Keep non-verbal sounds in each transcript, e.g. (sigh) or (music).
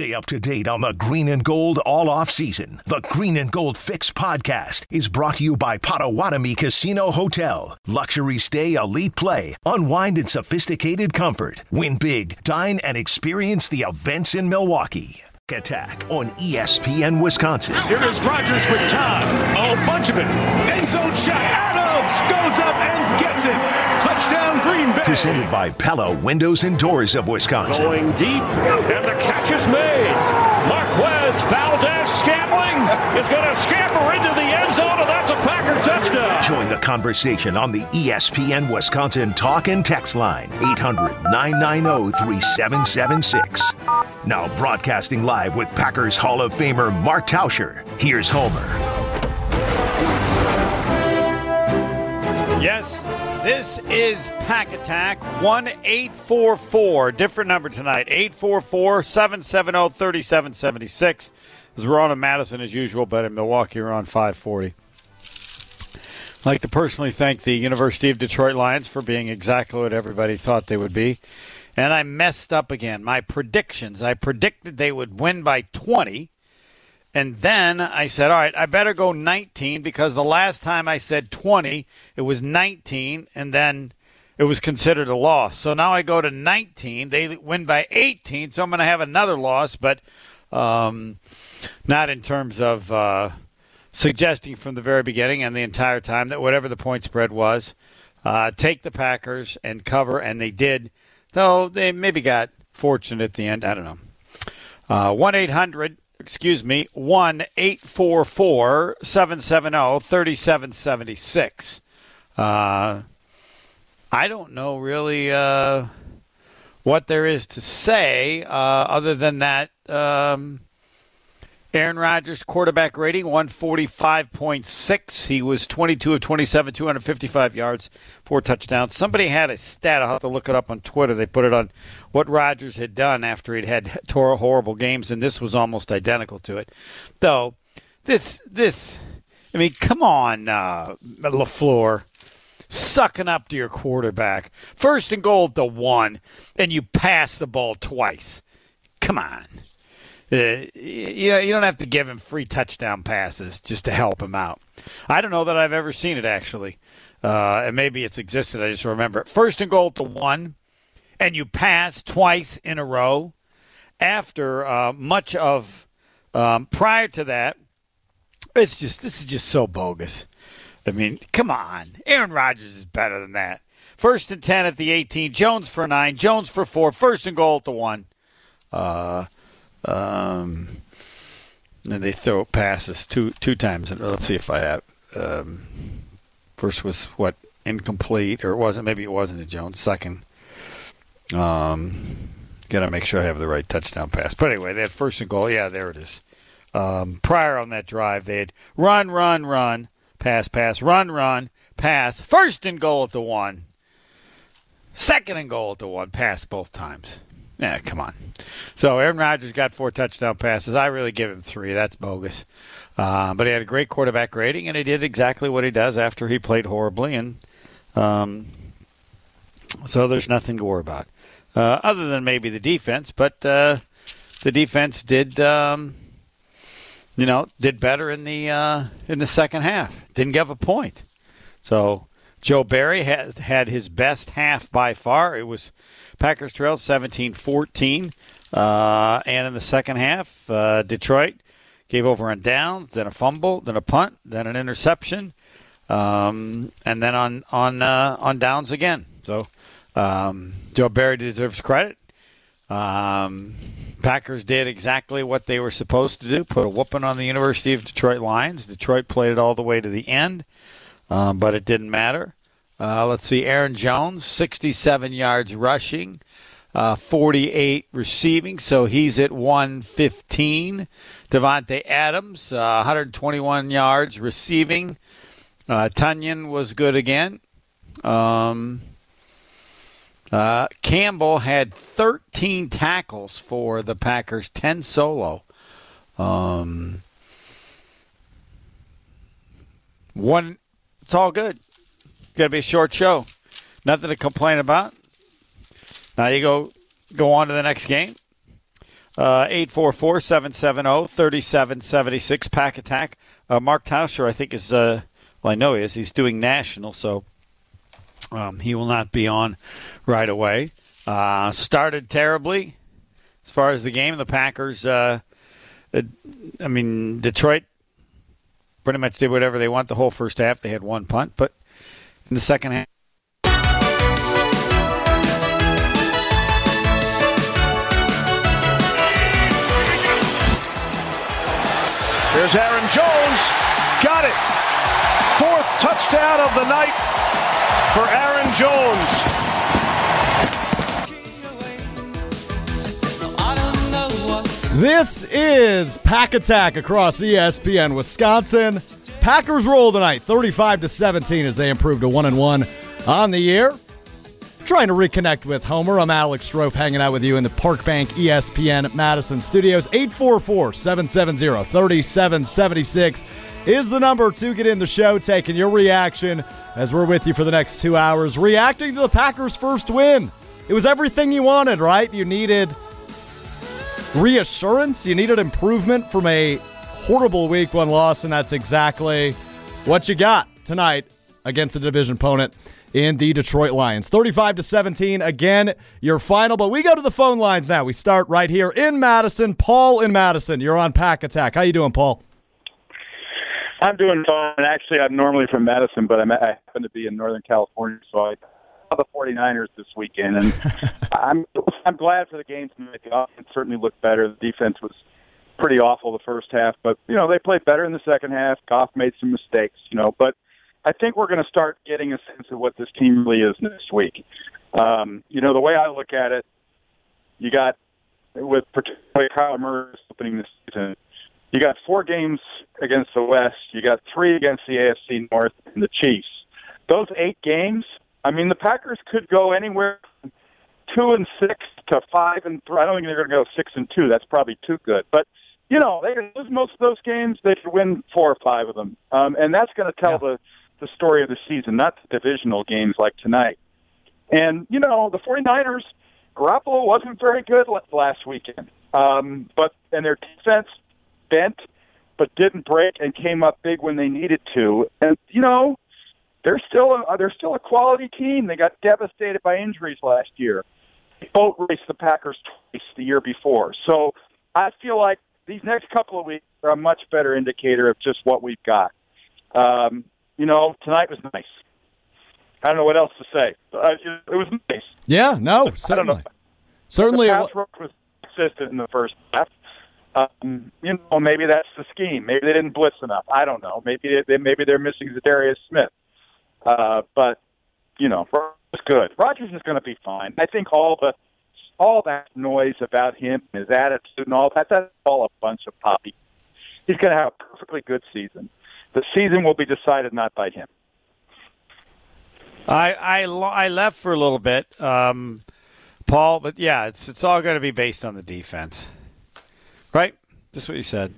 Stay up to date on the green and gold all off season. The Green and Gold Fix podcast is brought to you by Potawatomi Casino Hotel. Luxury stay, elite play, unwind in sophisticated comfort. Win big, dine, and experience the events in Milwaukee. Attack on ESPN Wisconsin. Here is Rodgers with time. A bunch of it. End zone shot. Adams goes up and gets it. Touchdown Green Bay. Presented by Pella Windows and Doors of Wisconsin. Going deep, and the catch is made. Marquez Valdes-Scantling is going to scamper into the end zone, and that's a Packer touchdown. Join the conversation on the ESPN Wisconsin talk and text line 800 990 3776. Now broadcasting live with Packers Hall of Famer Mark Tauscher. Here's Homer. Yes, this is Pack Attack 1844. Different number tonight 844 770 3776. As we're on in Madison as usual, but in Milwaukee we're on 540. I'd like to personally thank the University of Detroit Lions for being exactly what everybody thought they would be. And I messed up again. My predictions. I predicted they would win by 20. And then I said, all right, I better go 19 because the last time I said 20, it was 19, and then it was considered a loss. So now I go to 19. They win by 18, so I'm going to have another loss, but um, not in terms of uh, suggesting from the very beginning and the entire time that whatever the point spread was, uh, take the Packers and cover, and they did, though they maybe got fortunate at the end. I don't know. Uh, 1 800 excuse me, 1 844 770 3776. Uh, I don't know really uh, what there is to say uh, other than that. Um, Aaron Rodgers quarterback rating 145.6. He was 22 of 27, 255 yards, four touchdowns. Somebody had a stat. I'll have to look it up on Twitter. They put it on what Rodgers had done after he'd had (laughs) horrible games, and this was almost identical to it. Though this this, I mean, come on, uh, Lafleur, sucking up to your quarterback. First and goal at the one, and you pass the ball twice. Come on. Uh, you know, you don't have to give him free touchdown passes just to help him out. I don't know that I've ever seen it actually, uh, and maybe it's existed. I just remember it. First and goal to one, and you pass twice in a row. After uh, much of um, prior to that, it's just this is just so bogus. I mean, come on, Aaron Rodgers is better than that. First and ten at the 18. Jones for nine. Jones for four. First and goal at the one. Uh, um, and they throw passes two two times. Let's see if I have. Um, first was what incomplete, or it wasn't. Maybe it wasn't a Jones. Second, um, gotta make sure I have the right touchdown pass. But anyway, that first and goal. Yeah, there it is. Um, prior on that drive, they had run, run, run, pass, pass, run, run, pass. First and goal at the one. Second and goal at the one. Pass both times. Yeah, come on. So Aaron Rodgers got four touchdown passes. I really give him three. That's bogus. Uh, but he had a great quarterback rating, and he did exactly what he does after he played horribly. And um, so there's nothing to worry about, uh, other than maybe the defense. But uh, the defense did, um, you know, did better in the uh, in the second half. Didn't give a point. So Joe Barry has had his best half by far. It was Packers trailed 17 14. Uh, and in the second half, uh, Detroit gave over on downs, then a fumble, then a punt, then an interception, um, and then on on uh, on downs again. So um, Joe Barry deserves credit. Um, Packers did exactly what they were supposed to do: put a whooping on the University of Detroit Lions. Detroit played it all the way to the end, um, but it didn't matter. Uh, let's see, Aaron Jones, 67 yards rushing, uh, 48 receiving, so he's at 115. Davante Adams, uh, 121 yards receiving. Uh, Tonyan was good again. Um, uh, Campbell had 13 tackles for the Packers, 10 solo. Um, one, it's all good. Got to be a short show. Nothing to complain about. Now you go go on to the next game. Uh, 844 770 3776. Pack Attack. Uh, Mark Tauscher, I think, is, uh, well, I know he is. He's doing national, so um, he will not be on right away. Uh, started terribly as far as the game. The Packers, uh, I mean, Detroit pretty much did whatever they want the whole first half. They had one punt, but in the second half, Here's Aaron Jones. Got it. Fourth touchdown of the night for Aaron Jones. This is Pack Attack across ESPN Wisconsin. Packers roll tonight, 35 to 17 as they improve to 1 and 1 on the year. Trying to reconnect with Homer. I'm Alex Strofe hanging out with you in the Park Bank ESPN Madison studios. 844 770 3776 is the number to get in the show, taking your reaction as we're with you for the next two hours, reacting to the Packers' first win. It was everything you wanted, right? You needed reassurance, you needed improvement from a horrible week one loss, and that's exactly what you got tonight against a division opponent in the Detroit Lions. 35 to 17 again, your final, but we go to the phone lines now. We start right here in Madison. Paul in Madison, you're on Pack Attack. How you doing, Paul? I'm doing fine. Actually, I'm normally from Madison, but I'm, I happen to be in Northern California, so I saw the 49ers this weekend, and (laughs) I'm I'm glad for the game tonight. The offense certainly looked better. The defense was pretty awful the first half, but you know they played better in the second half. Goff made some mistakes, you know, but I think we're going to start getting a sense of what this team really is next week. Um, you know, the way I look at it, you got with particularly Kyler Murray opening the season. You got four games against the West. You got three against the AFC North and the Chiefs. Those eight games, I mean, the Packers could go anywhere two and six to five and three. I don't think they're going to go six and two. That's probably too good. But you know, they can lose most of those games. They could win four or five of them, um, and that's going to tell yeah. the the story of the season, not the divisional games like tonight. And you know, the 49ers, Garoppolo wasn't very good last weekend, um, but and their defense bent, but didn't break and came up big when they needed to. And you know, they're still a, they're still a quality team. They got devastated by injuries last year. They boat raced the Packers twice the year before. So I feel like these next couple of weeks are a much better indicator of just what we've got. Um, you know, tonight was nice. I don't know what else to say. Uh, it, was nice. Yeah, no, certainly. Certainly, the pass rush was consistent in the first half. Um, you know, maybe that's the scheme. Maybe they didn't blitz enough. I don't know. Maybe they, maybe they're missing Za'Darius Smith. Uh, but you know, it's good. Rodgers is going to be fine. I think all the all that noise about him, and his attitude, and all that that's all a bunch of poppy. He's going to have a perfectly good season. The season will be decided not by him. I I, I left for a little bit, um, Paul, but yeah, it's it's all going to be based on the defense, right? That's what you said.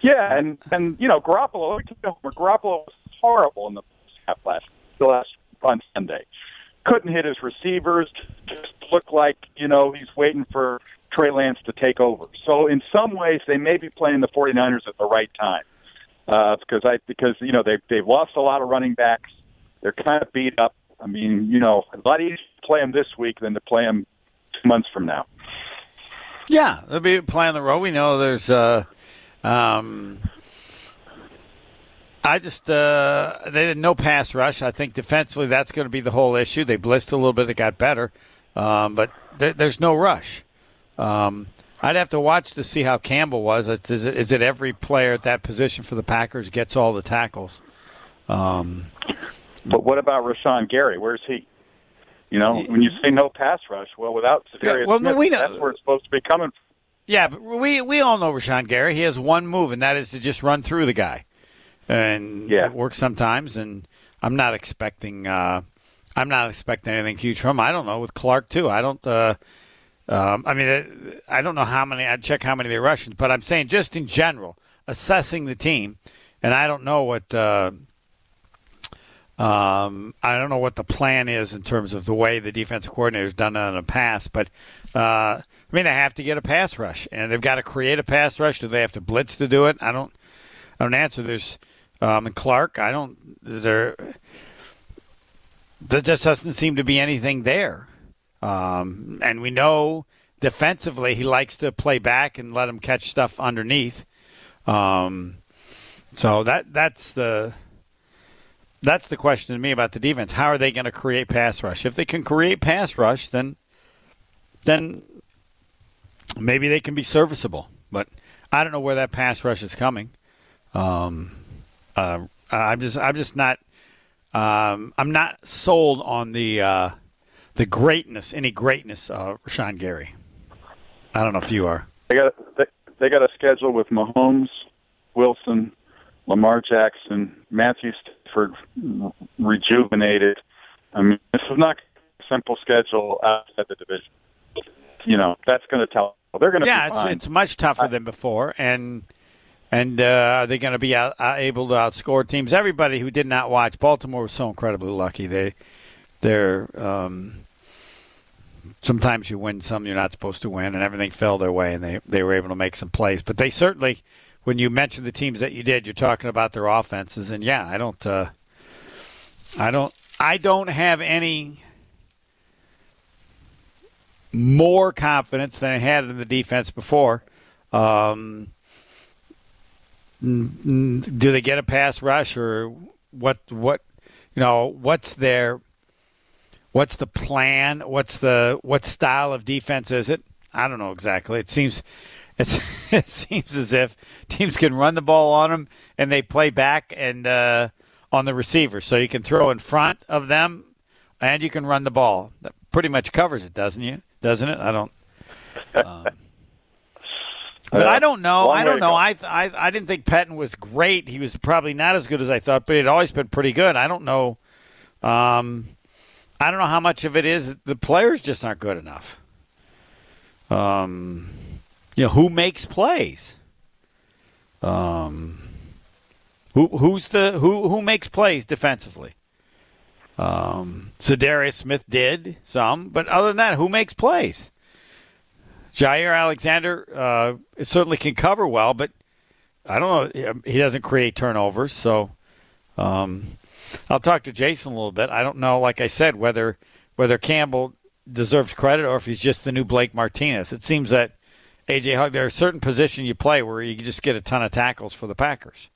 Yeah, and and you know Garoppolo, Garoppolo was horrible in the half last the last on Sunday. Couldn't hit his receivers. Just looked like you know he's waiting for Trey Lance to take over. So in some ways, they may be playing the 49ers at the right time uh, because I because you know they they've lost a lot of running backs. They're kind of beat up. I mean, you know, a lot easier to play them this week than to play them two months from now. Yeah, they'll be playing the road. We know there's uh, um, I just uh, they did no pass rush. I think defensively that's going to be the whole issue. They blitzed a little bit. It got better, um, but th- there's no rush. Um, I'd have to watch to see how Campbell was. Is it, is it every player at that position for the Packers gets all the tackles? Um, but what about Rashan Gary? Where's he? You know, when you say no pass rush, well, without yeah, well, Smith, we know, that's where it's supposed to be coming. From. Yeah, but we we all know Rashan Gary. He has one move, and that is to just run through the guy and yeah. it works sometimes. And I'm not expecting uh, I'm not expecting anything huge from him. I don't know with Clark too. I don't. Uh, um, I mean, I don't know how many. I'd check how many they Russians, but I'm saying just in general, assessing the team, and I don't know what. Uh, um, I don't know what the plan is in terms of the way the defensive coordinator has done it in the past, but uh, I mean, they have to get a pass rush, and they've got to create a pass rush. Do they have to blitz to do it? I don't. I don't answer. There's um, Clark. I don't. Is there? There just doesn't seem to be anything there, um, and we know defensively he likes to play back and let him catch stuff underneath. Um, so that that's the that's the question to me about the defense. How are they going to create pass rush? If they can create pass rush, then then maybe they can be serviceable. But I don't know where that pass rush is coming. Um, uh, I'm just I'm just not um, I'm not sold on the uh, the greatness any greatness of Rashan Gary. I don't know if you are. They got they, they got a schedule with Mahomes, Wilson, Lamar Jackson, Matthew Stafford rejuvenated. I mean, this is not a simple schedule outside the division. You know, that's going to tell. They're going to yeah, it's, it's much tougher than before, and and uh, are they going to be out, uh, able to outscore teams? Everybody who did not watch Baltimore was so incredibly lucky. They they're um, sometimes you win some you're not supposed to win, and everything fell their way, and they they were able to make some plays. But they certainly, when you mention the teams that you did, you're talking about their offenses, and yeah, I don't, uh, I don't, I don't have any more confidence than I had in the defense before. Um, do they get a pass rush or what? What you know? What's their what's the plan? What's the what style of defense is it? I don't know exactly. It seems it's, (laughs) it seems as if teams can run the ball on them and they play back and uh, on the receiver, so you can throw in front of them and you can run the ball. That pretty much covers it, doesn't you? Doesn't it? I don't. (laughs) Um, but I don't know. I don't know. I, I I didn't think Patton was great. He was probably not as good as I thought, but he'd always been pretty good. I don't know. Um, I don't know how much of it is the players just aren't good enough. Um, you know who makes plays. Um, who who's the who who makes plays defensively? Um, Za'Darius Smith did some, but other than that, who makes plays? Jaire Alexander uh, certainly can cover well, but I don't know. He doesn't create turnovers, so um, I'll talk to Jason a little bit. I don't know, like I said, whether whether Campbell deserves credit or if he's just the new Blake Martinez. It seems that AJ Hawk, there are certain positions you play where you just get a ton of tackles for the Packers,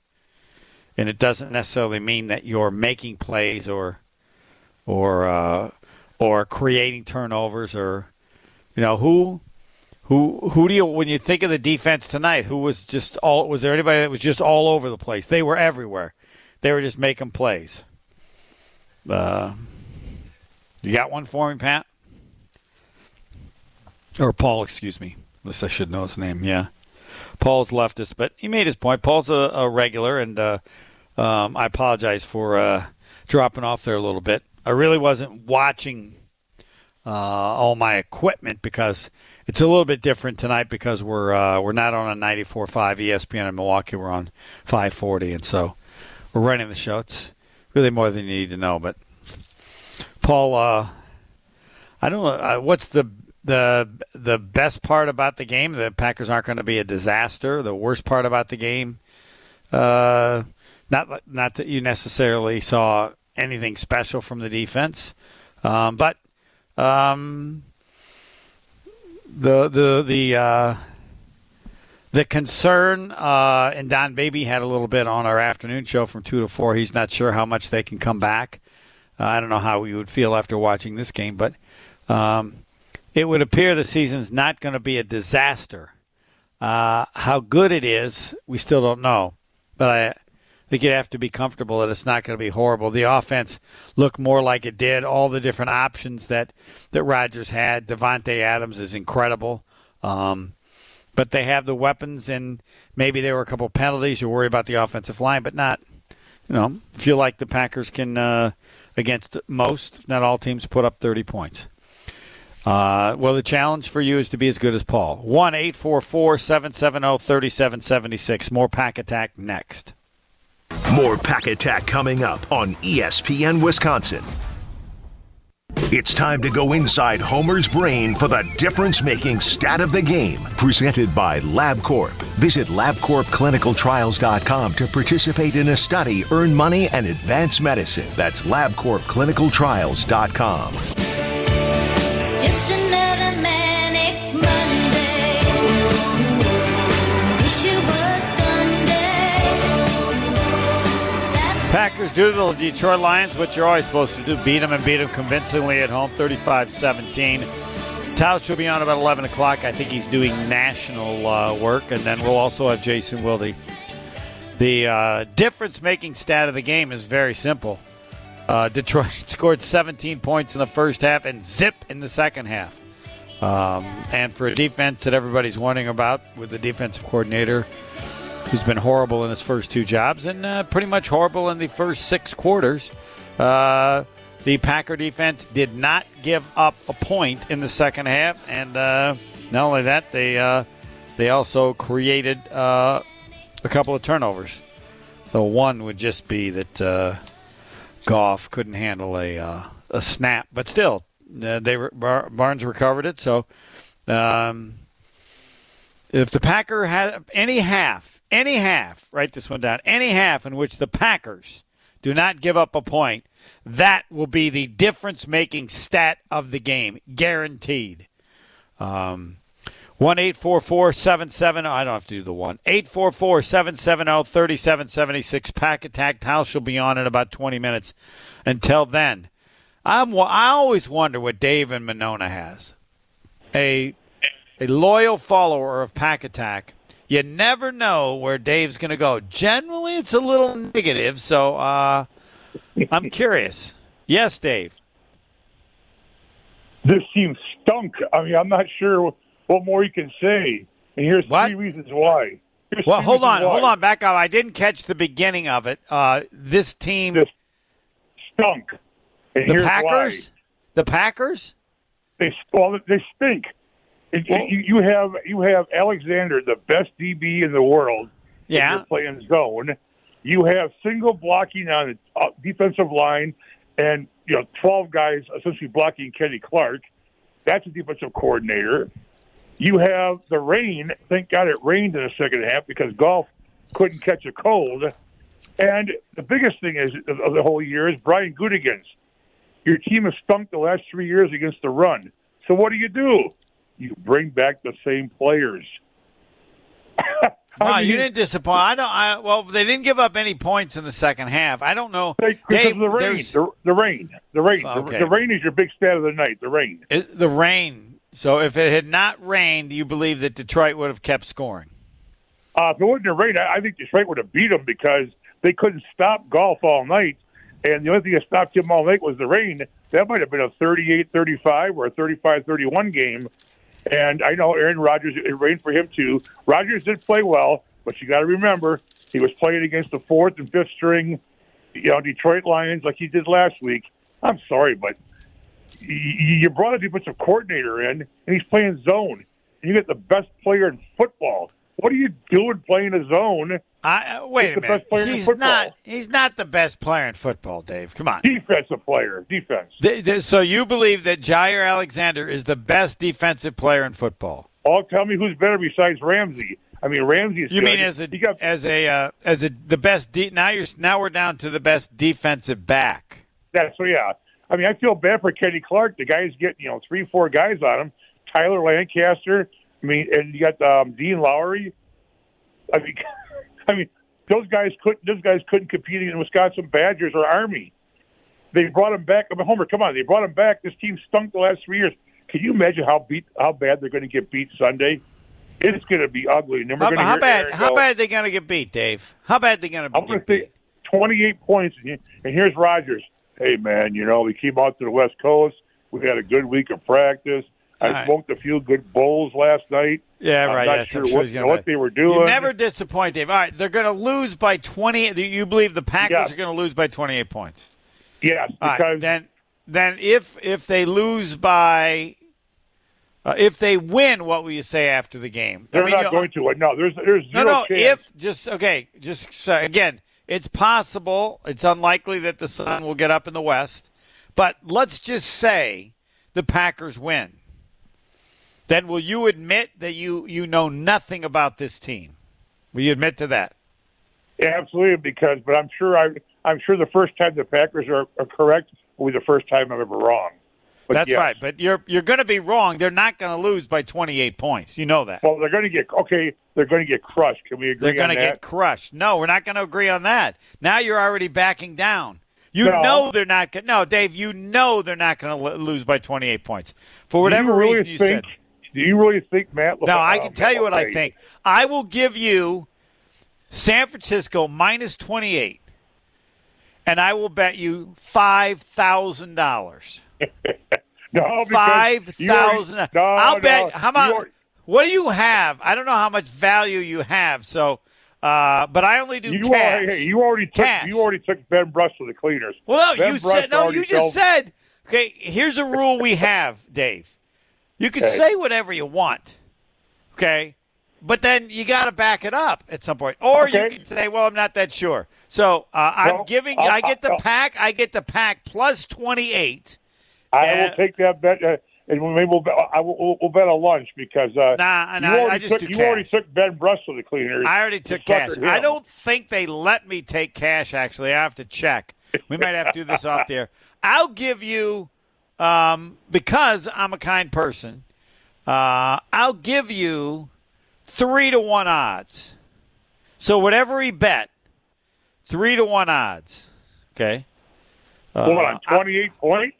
and it doesn't necessarily mean that you're making plays or or uh, or creating turnovers or you know who who who do you when you think of the defense tonight? Who was just all? Was there anybody that was just all over the place? They were everywhere. They were just making plays. Uh, you got one for me, Pat? Or Paul? Excuse me. Unless I should know his name. Yeah, Paul's leftist, but he made his point. Paul's a, a regular, and uh, um, I apologize for uh, dropping off there a little bit. I really wasn't watching uh, all my equipment because it's a little bit different tonight because we're uh, we're not on a 94.5 ESPN in Milwaukee. We're on 540, and so we're running the show. It's really more than you need to know. But Paul, uh, I don't know uh, what's the the the best part about the game. The Packers aren't going to be a disaster. The worst part about the game, uh, not not that you necessarily saw anything special from the defense, um, but um, the the the uh, the concern uh, and Don Baby had a little bit on our afternoon show from two to four. He's not sure how much they can come back. Uh, I don't know how we would feel after watching this game, but um, it would appear the season's not going to be a disaster. Uh, how good it is, we still don't know, but I think you have to be comfortable that it's not going to be horrible. The offense looked more like it did. All the different options that that Rodgers had. Davante Adams is incredible. Um, but they have the weapons, and maybe there were a couple penalties. You worry about the offensive line, but not, you know, feel like the Packers can, uh, against most, not all teams, put up 30 points. Uh, well, the challenge for you is to be as good as Paul. 1 844 770 3776. More Pack Attack next. More Pack Attack coming up on ESPN Wisconsin. It's time to go inside Homer's brain for the difference making stat of the game. Presented by LabCorp. Visit LabCorpClinicalTrials.com to participate in a study, earn money, and advance medicine. That's LabCorpClinicalTrials.com. Packers do to the Detroit Lions what you're always supposed to do beat them and beat them convincingly at home 35 17. Tausch should be on about 11 o'clock. I think he's doing national uh, work, and then we'll also have Jason Wilde. The uh, difference making stat of the game is very simple. Uh, (laughs) Detroit scored 17 points in the first half and zip in the second half. Um, and for a defense that everybody's wondering about with the defensive coordinator who's been horrible in his first two jobs and uh, pretty much horrible in the first six quarters. Uh, the Packer defense did not give up a point in the second half, and uh, not only that, they uh, they also created uh, a couple of turnovers. The one would just be that uh, Goff couldn't handle a uh, a snap, but still, they Bar- Barnes recovered it. So, um, if the Packer had any half, any half, write this one down, any half in which the Packers do not give up a point, that will be the difference making stat of the game, guaranteed. Um, one eight four four seven seven. I don't have to do the one. Eight four four seven seven zero thirty seven seventy six. Pack attack. House will be on in about twenty minutes. Until then, I'm. I always wonder what Dave and Monona has. A a loyal follower of Pack Attack. You never know where Dave's going to go. Generally, it's a little negative. So uh, I'm curious. Yes, Dave. this team stunk. I mean, I'm not sure what more you can say. And here's What? three reasons why. Here's Well, hold on, why. hold on, back up. I didn't catch the beginning of it. Uh, this team, This stunk. And the Packers, the Packers. They well, they stink. Well- you, you have you have Alexander, the best DB in the world. Yeah, you're playing zone. You have single blocking on the uh, defensive line, and you know twelve guys essentially blocking Kenny Clark. That's a defensive coordinator. You have the rain. Thank God it rained in the second half because Goff couldn't catch a cold. And the biggest thing is of of the whole year is Brian Gutekunst. Your team has stunk the last three years against the run. So what do you do? You bring back the same players. (laughs) I mean, you didn't disappoint. I don't. I, well, they didn't give up any points in the second half. I don't know. They, because Dave, of the rain. The, the rain. The rain. The- Okay. The, rain is your big stat of the night. The rain. Is the rain. So if it had not rained, you believe that Detroit would have kept scoring? Uh, if it wasn't the rain, I, I think Detroit would have beat them because they couldn't stop Goff all night. And the only thing that stopped him all night was the rain. That might have been a 38-35 or a 35-31 game. And I know Aaron Rodgers, it rained for him too. Rodgers did play well, but you got to remember he was playing against the fourth and fifth string, you know, Detroit Lions like he did last week. I'm sorry, but you brought a defensive coordinator in, and he's playing zone. And you get the best player in football. What are you doing playing a zone? I, uh, wait He's a the minute. he's not. He's not the best player in football, Dave. Come on. Defensive player, defense. Th- th- So you believe that Jaire Alexander is the best defensive player in football? All tell me who's better besides Ramsey. I mean, Ramsey is You good. mean as a got as a uh, as a the best? De- now you're now we're down to the best defensive back. that? So yeah, I mean, I feel bad for Kenny Clark. The guy's getting you know three, four guys on him. Tyler Lancaster. I mean, and you got um, Dean Lowry. I mean, (laughs) I mean, those guys couldn't. Those guys couldn't compete in Wisconsin Badgers or Army. They brought him back. I mean, Homer, come on, they brought him back. This team stunk the last three years. Can you imagine how beat how bad they're going to get beat Sunday? It's going to be ugly. And then we're How, how bad? Aaron How go, bad are they going to get beat, Dave? How bad are they going to I'm going to say beat? 28 points. And and here's Rodgers. Hey, man, you know, we came out to the West Coast. We had a good week of practice. I right. smoked a few good bowls last night. Yeah, I'm right. not yes, sure what, what they were doing. You never disappoint, Dave. All right, they're going to lose by 20. You believe the Packers Yes. are going to lose by 28 points? Yes, All right, because then, then if if they lose by, uh, if they win, what will you say after the game? They're mean, not going to. No, there's there's No, zero no. chance. If just okay, just so, again, it's possible. It's unlikely that the sun will get up in the west, But let's just say the Packers win. Then will you admit that you you know nothing about this team? Will you admit to that? Yeah, absolutely, because but I'm sure I I'm sure the first time the Packers are, are correct will be the first time I'm ever wrong. But That's yes. right. But you're you're going to be wrong. They're not going to lose by 28 points. You know that. Well, they're going to get okay. They're going to get crushed. Can we agree They're going to get crushed. No, we're not going to agree on that. Now you're already backing down. You No. know they're not. No, Dave, you know they're not going to lose by 28 points for whatever you really reason you think, said. Do you really think Matt? No, I LaFleur- can tell you what I think. I will give you San Francisco minus 28, and I will bet you five thousand dollars. (laughs) No, Five thousand. No, I'll no, bet. How much? What do you have? I don't know how much value you have. So, uh, but I only do You, cash. already, hey, you already took Cash. you already took Ben Bruss to the cleaners. Well, no, Ben you Bruss said no. You just said okay. Here's a rule we have, Dave. You can Okay. say whatever you want, okay, but then you got to back it up at some point, or you can say, "Well, I'm not that sure." So uh, I'm Well, giving. I'll- I get the I'll- pack. I get the pack plus twenty eight. I Yeah. will take that bet, uh, and maybe we'll, bet- I will, we'll, we'll bet a lunch because uh, Nah, you nah, I already just took, you already took Ben Bruss to the cleaners. I already took cash. suckered I don't think they let me take cash. Actually, I have to check. We might have to do this off the air. I'll give you um, because I'm a kind person. Uh, I'll give you three to one odds. So whatever he bet, three to one odds. Okay. Hold Uh, on, twenty-eight points.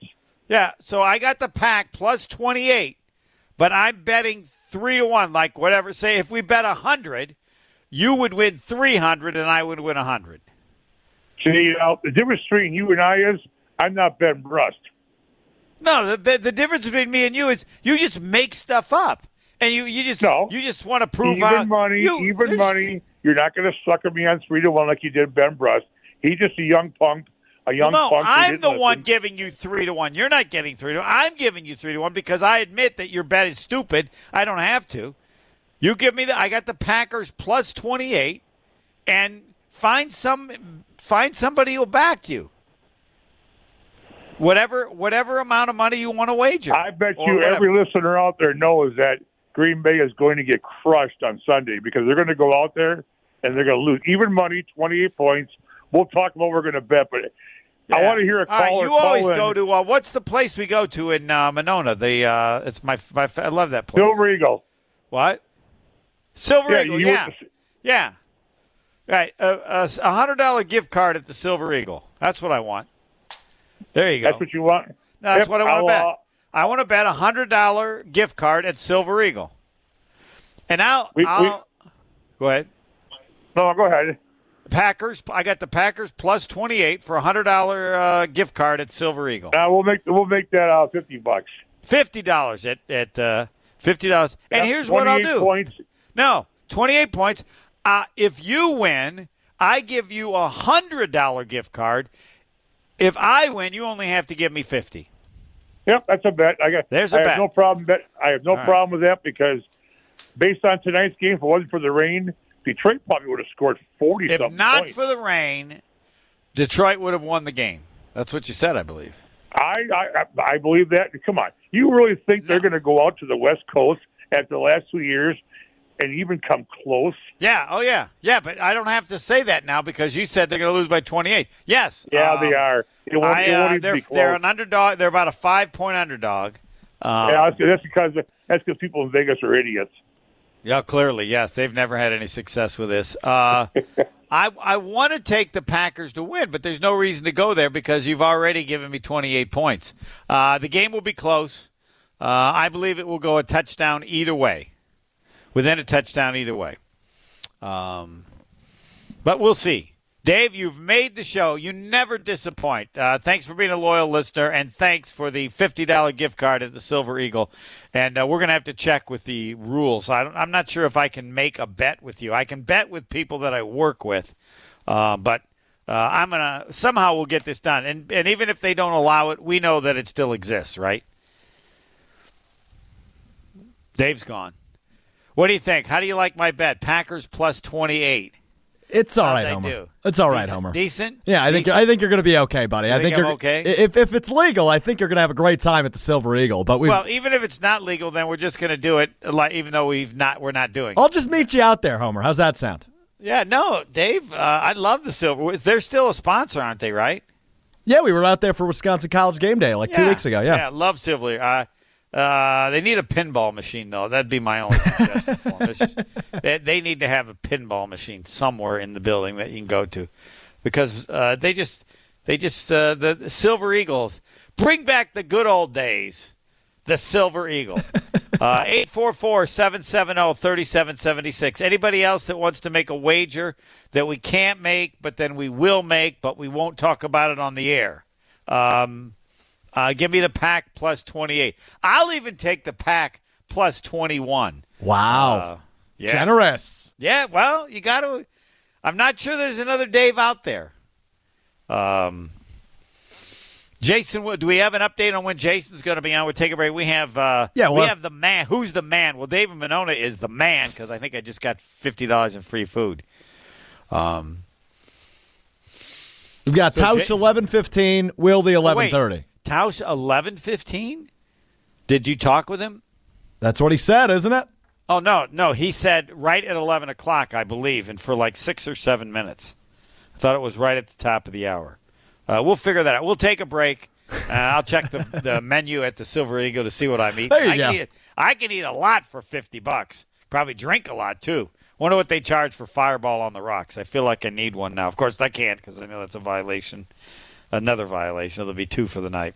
Yeah, so I got the pack plus 28, but I'm betting 3 to 1 like whatever say if we bet 100, you would win 300 and I would win 100. See, uh, the difference between you and I is I'm not Ben Bruss. No, the the difference between me and you is you just make stuff up. And you, you just No. you just want to prove even out money, you, even money. You're not going to sucker me on three to one like you did Ben Bruss. He's just a young punk, a young Well, no, punk. I'm the listen. one giving you three to one. You're not getting three to one. I'm giving you three to one because I admit that your bet is stupid. I don't have to. You give me the. I got the Packers plus twenty eight, and find some find somebody who'll back you. Whatever whatever amount of money you want to wager. I bet you whatever. every listener out there knows that Green Bay is going to get crushed on Sunday because they're going to go out there and they're going to lose even money, 28 points. We'll talk about what we're going to bet, but I want to hear a All right, caller you call always in. go to uh, what's the place we go to in uh, Monona? The uh, it's my my I love that place. Silver Eagle. What? Silver Yeah, Eagle, yeah. Yeah. Right. A a hundred dollar gift card at the Silver Eagle. That's what I want. There you go. That's what you want. No, that's Yep, what I want to bet. uh, I want to bet a hundred dollar gift card at Silver Eagle. And I'll, We- we- I'll go ahead. no, go ahead. Packers. I got the Packers plus twenty eight for a hundred dollar uh, gift card at Silver Eagle. Uh, we'll make we'll make that uh, 50 bucks. Fifty dollars at at uh, fifty dollars. And here's what I'll 28 do. Points. No, 28 points. Uh, if you win, I give you a $100 gift card. If I win, you only have to give me 50 Yep, that's a bet. I got. There's a I bet. have no problem. Bet. I have no All right. problem with that because based on tonight's game, if it wasn't for the rain, Detroit probably would have scored 40 If not points. for the rain, Detroit would have won the game. That's what you said, I believe. I, I I believe that. Come on, you really think they're going to go out to the West Coast after the last two years and even come close? Yeah, oh yeah. Yeah, but I don't have to say that now because you said they're going to lose by 28. Yes. Yeah, um, they are. It won't, I, it won't uh, they're, be close. they're an underdog. They're about a five point underdog. Um, yeah, that's, that's because that's because people in Vegas are idiots. Yeah, clearly, yes. They've never had any success with this. Uh, (laughs) I I want to take the Packers to win, but there's no reason to go there because you've already given me 28 points. Uh, the game will be close. Uh, I believe it will go a touchdown either way, within a touchdown either way. Um, but we'll see. Dave, you've made the show. You never disappoint. Uh, thanks for being a loyal listener, and thanks for the $50 gift card at the Silver Eagle. And uh, we're going to have to check with the rules. I I'm not sure if I can make a bet with you. I can bet with people that I work with, uh, but uh, I'm going to somehow we'll get this done. And, and even if they don't allow it, we know that it still exists, right? Dave's gone. What do you think? How do you like my bet? Packers plus 28. It's all How'd right, Homer. do? It's all right, Decent- Homer. Decent. Yeah, I think Decent? I think you're going to be okay, buddy. I think think I'm you're okay? If if it's legal, I think you're going to have a great time at the Silver Eagle. But we, Well, even if it's not legal, then we're just going to do it. Like, even though we've not, we're not doing. it. I'll just meet you out there, Homer. How's that sound? Yeah, no, Dave. Uh, I love the silver. They're still a sponsor, aren't they? Right? Yeah, we were out there for Wisconsin College Game Day like two weeks ago. Yeah. yeah, love silver. Uh, uh, they need a pinball machine though. That'd be my only suggestion for them. Just, (laughs) they, they need to have a pinball machine somewhere in the building that you can go to, because uh, they just they just uh, the, the Silver Eagles bring back the good old days. The Silver Eagle. (laughs) Uh, 844-770-3776. Anybody else that wants to make a wager that we can't make, but then we will make, but we won't talk about it on the air? Um, uh, give me the pack plus 28. I'll even take the pack plus 21. Wow. Uh, yeah. Generous. Yeah, well, you got to. I'm not sure there's another Dave out there. Um, Jason, do we have an update on when Jason's going to be on? We'll take a break. We have, uh, Yeah, we we'll- have the man. Who's the man? Well, David Monona is the man because I think I just got fifty dollars in free food. Um, We've got So Tausch J- eleven fifteen, Will the eleven thirty. wait. thirty. Tausch eleven fifteen. Did you talk with him? That's what he said, isn't it? Oh no, no. He said right at eleven o'clock, I believe, and for like six or seven minutes. I thought it was right at the top of the hour. Uh, we'll figure that out. We'll take a break. Uh, I'll check the, (laughs) the menu at the Silver Eagle to see what I'm eating. There you I, go. Can eat, I can eat a lot for fifty bucks. Probably drink a lot too. Wonder what they charge for Fireball on the Rocks. I feel like I need one now. Of course, I can't because I know that's a violation. Another violation. There'll be two for the night.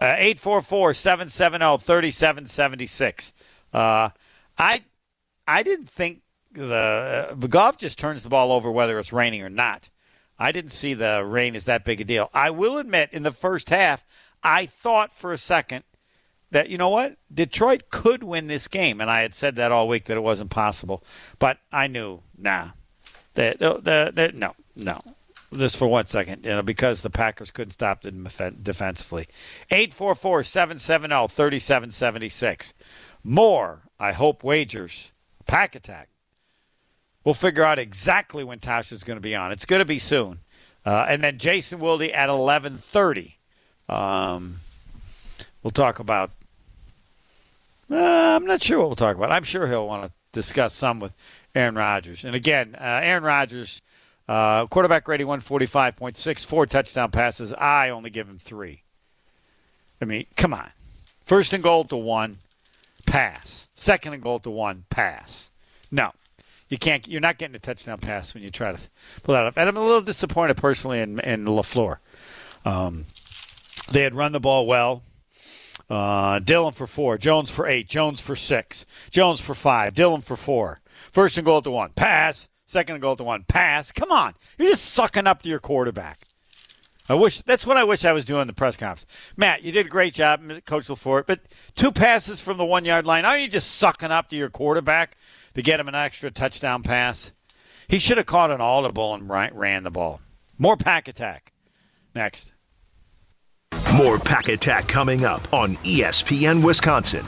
Uh, Eight four four seven seven zero thirty seven seventy six. Uh, I I didn't think the uh, Goff just turns the ball over whether it's raining or not. I didn't see the rain as that big a deal. I will admit, in the first half, I thought for a second that you know what Detroit could win this game, and I had said that all week that it wasn't possible. But I knew, nah, that the, the, no, no. Just for one second, you know, because the Packers couldn't stop them defensively. 844-770-3776. More, I hope, wagers. Pack attack. We'll figure out exactly when Tausch's going to be on. It's going to be soon. Uh, and then Jason Wilde at 11:30. Um, we'll talk about. Uh, I'm not sure what we'll talk about. I'm sure he'll want to discuss some with Aaron Rodgers. And again, uh, Aaron Rodgers, uh, quarterback rating 145.6, four touchdown passes. I only give him three. I mean, come on. First and goal to one, pass. Second and goal to one, pass. No, you can't. You're not getting a touchdown pass when you try to pull that off. And I'm a little disappointed personally in, in Lafleur. Um, they had run the ball well. Uh, Dillon for four, Jones for eight, Jones for six, Jones for five, Dillon for four. First and goal to one, pass. Second and goal to one, pass. Come on, you're just sucking up to your quarterback. I wish that's what I wish I was doing in the press conference. Matt, you did a great job, Coach LaFleur, but two passes from the one yard line. Aren't you just sucking up to your quarterback to get him an extra touchdown pass? He should have caught an audible and ran the ball. More pack attack. Next. More Pack Attack coming up on ESPN Wisconsin.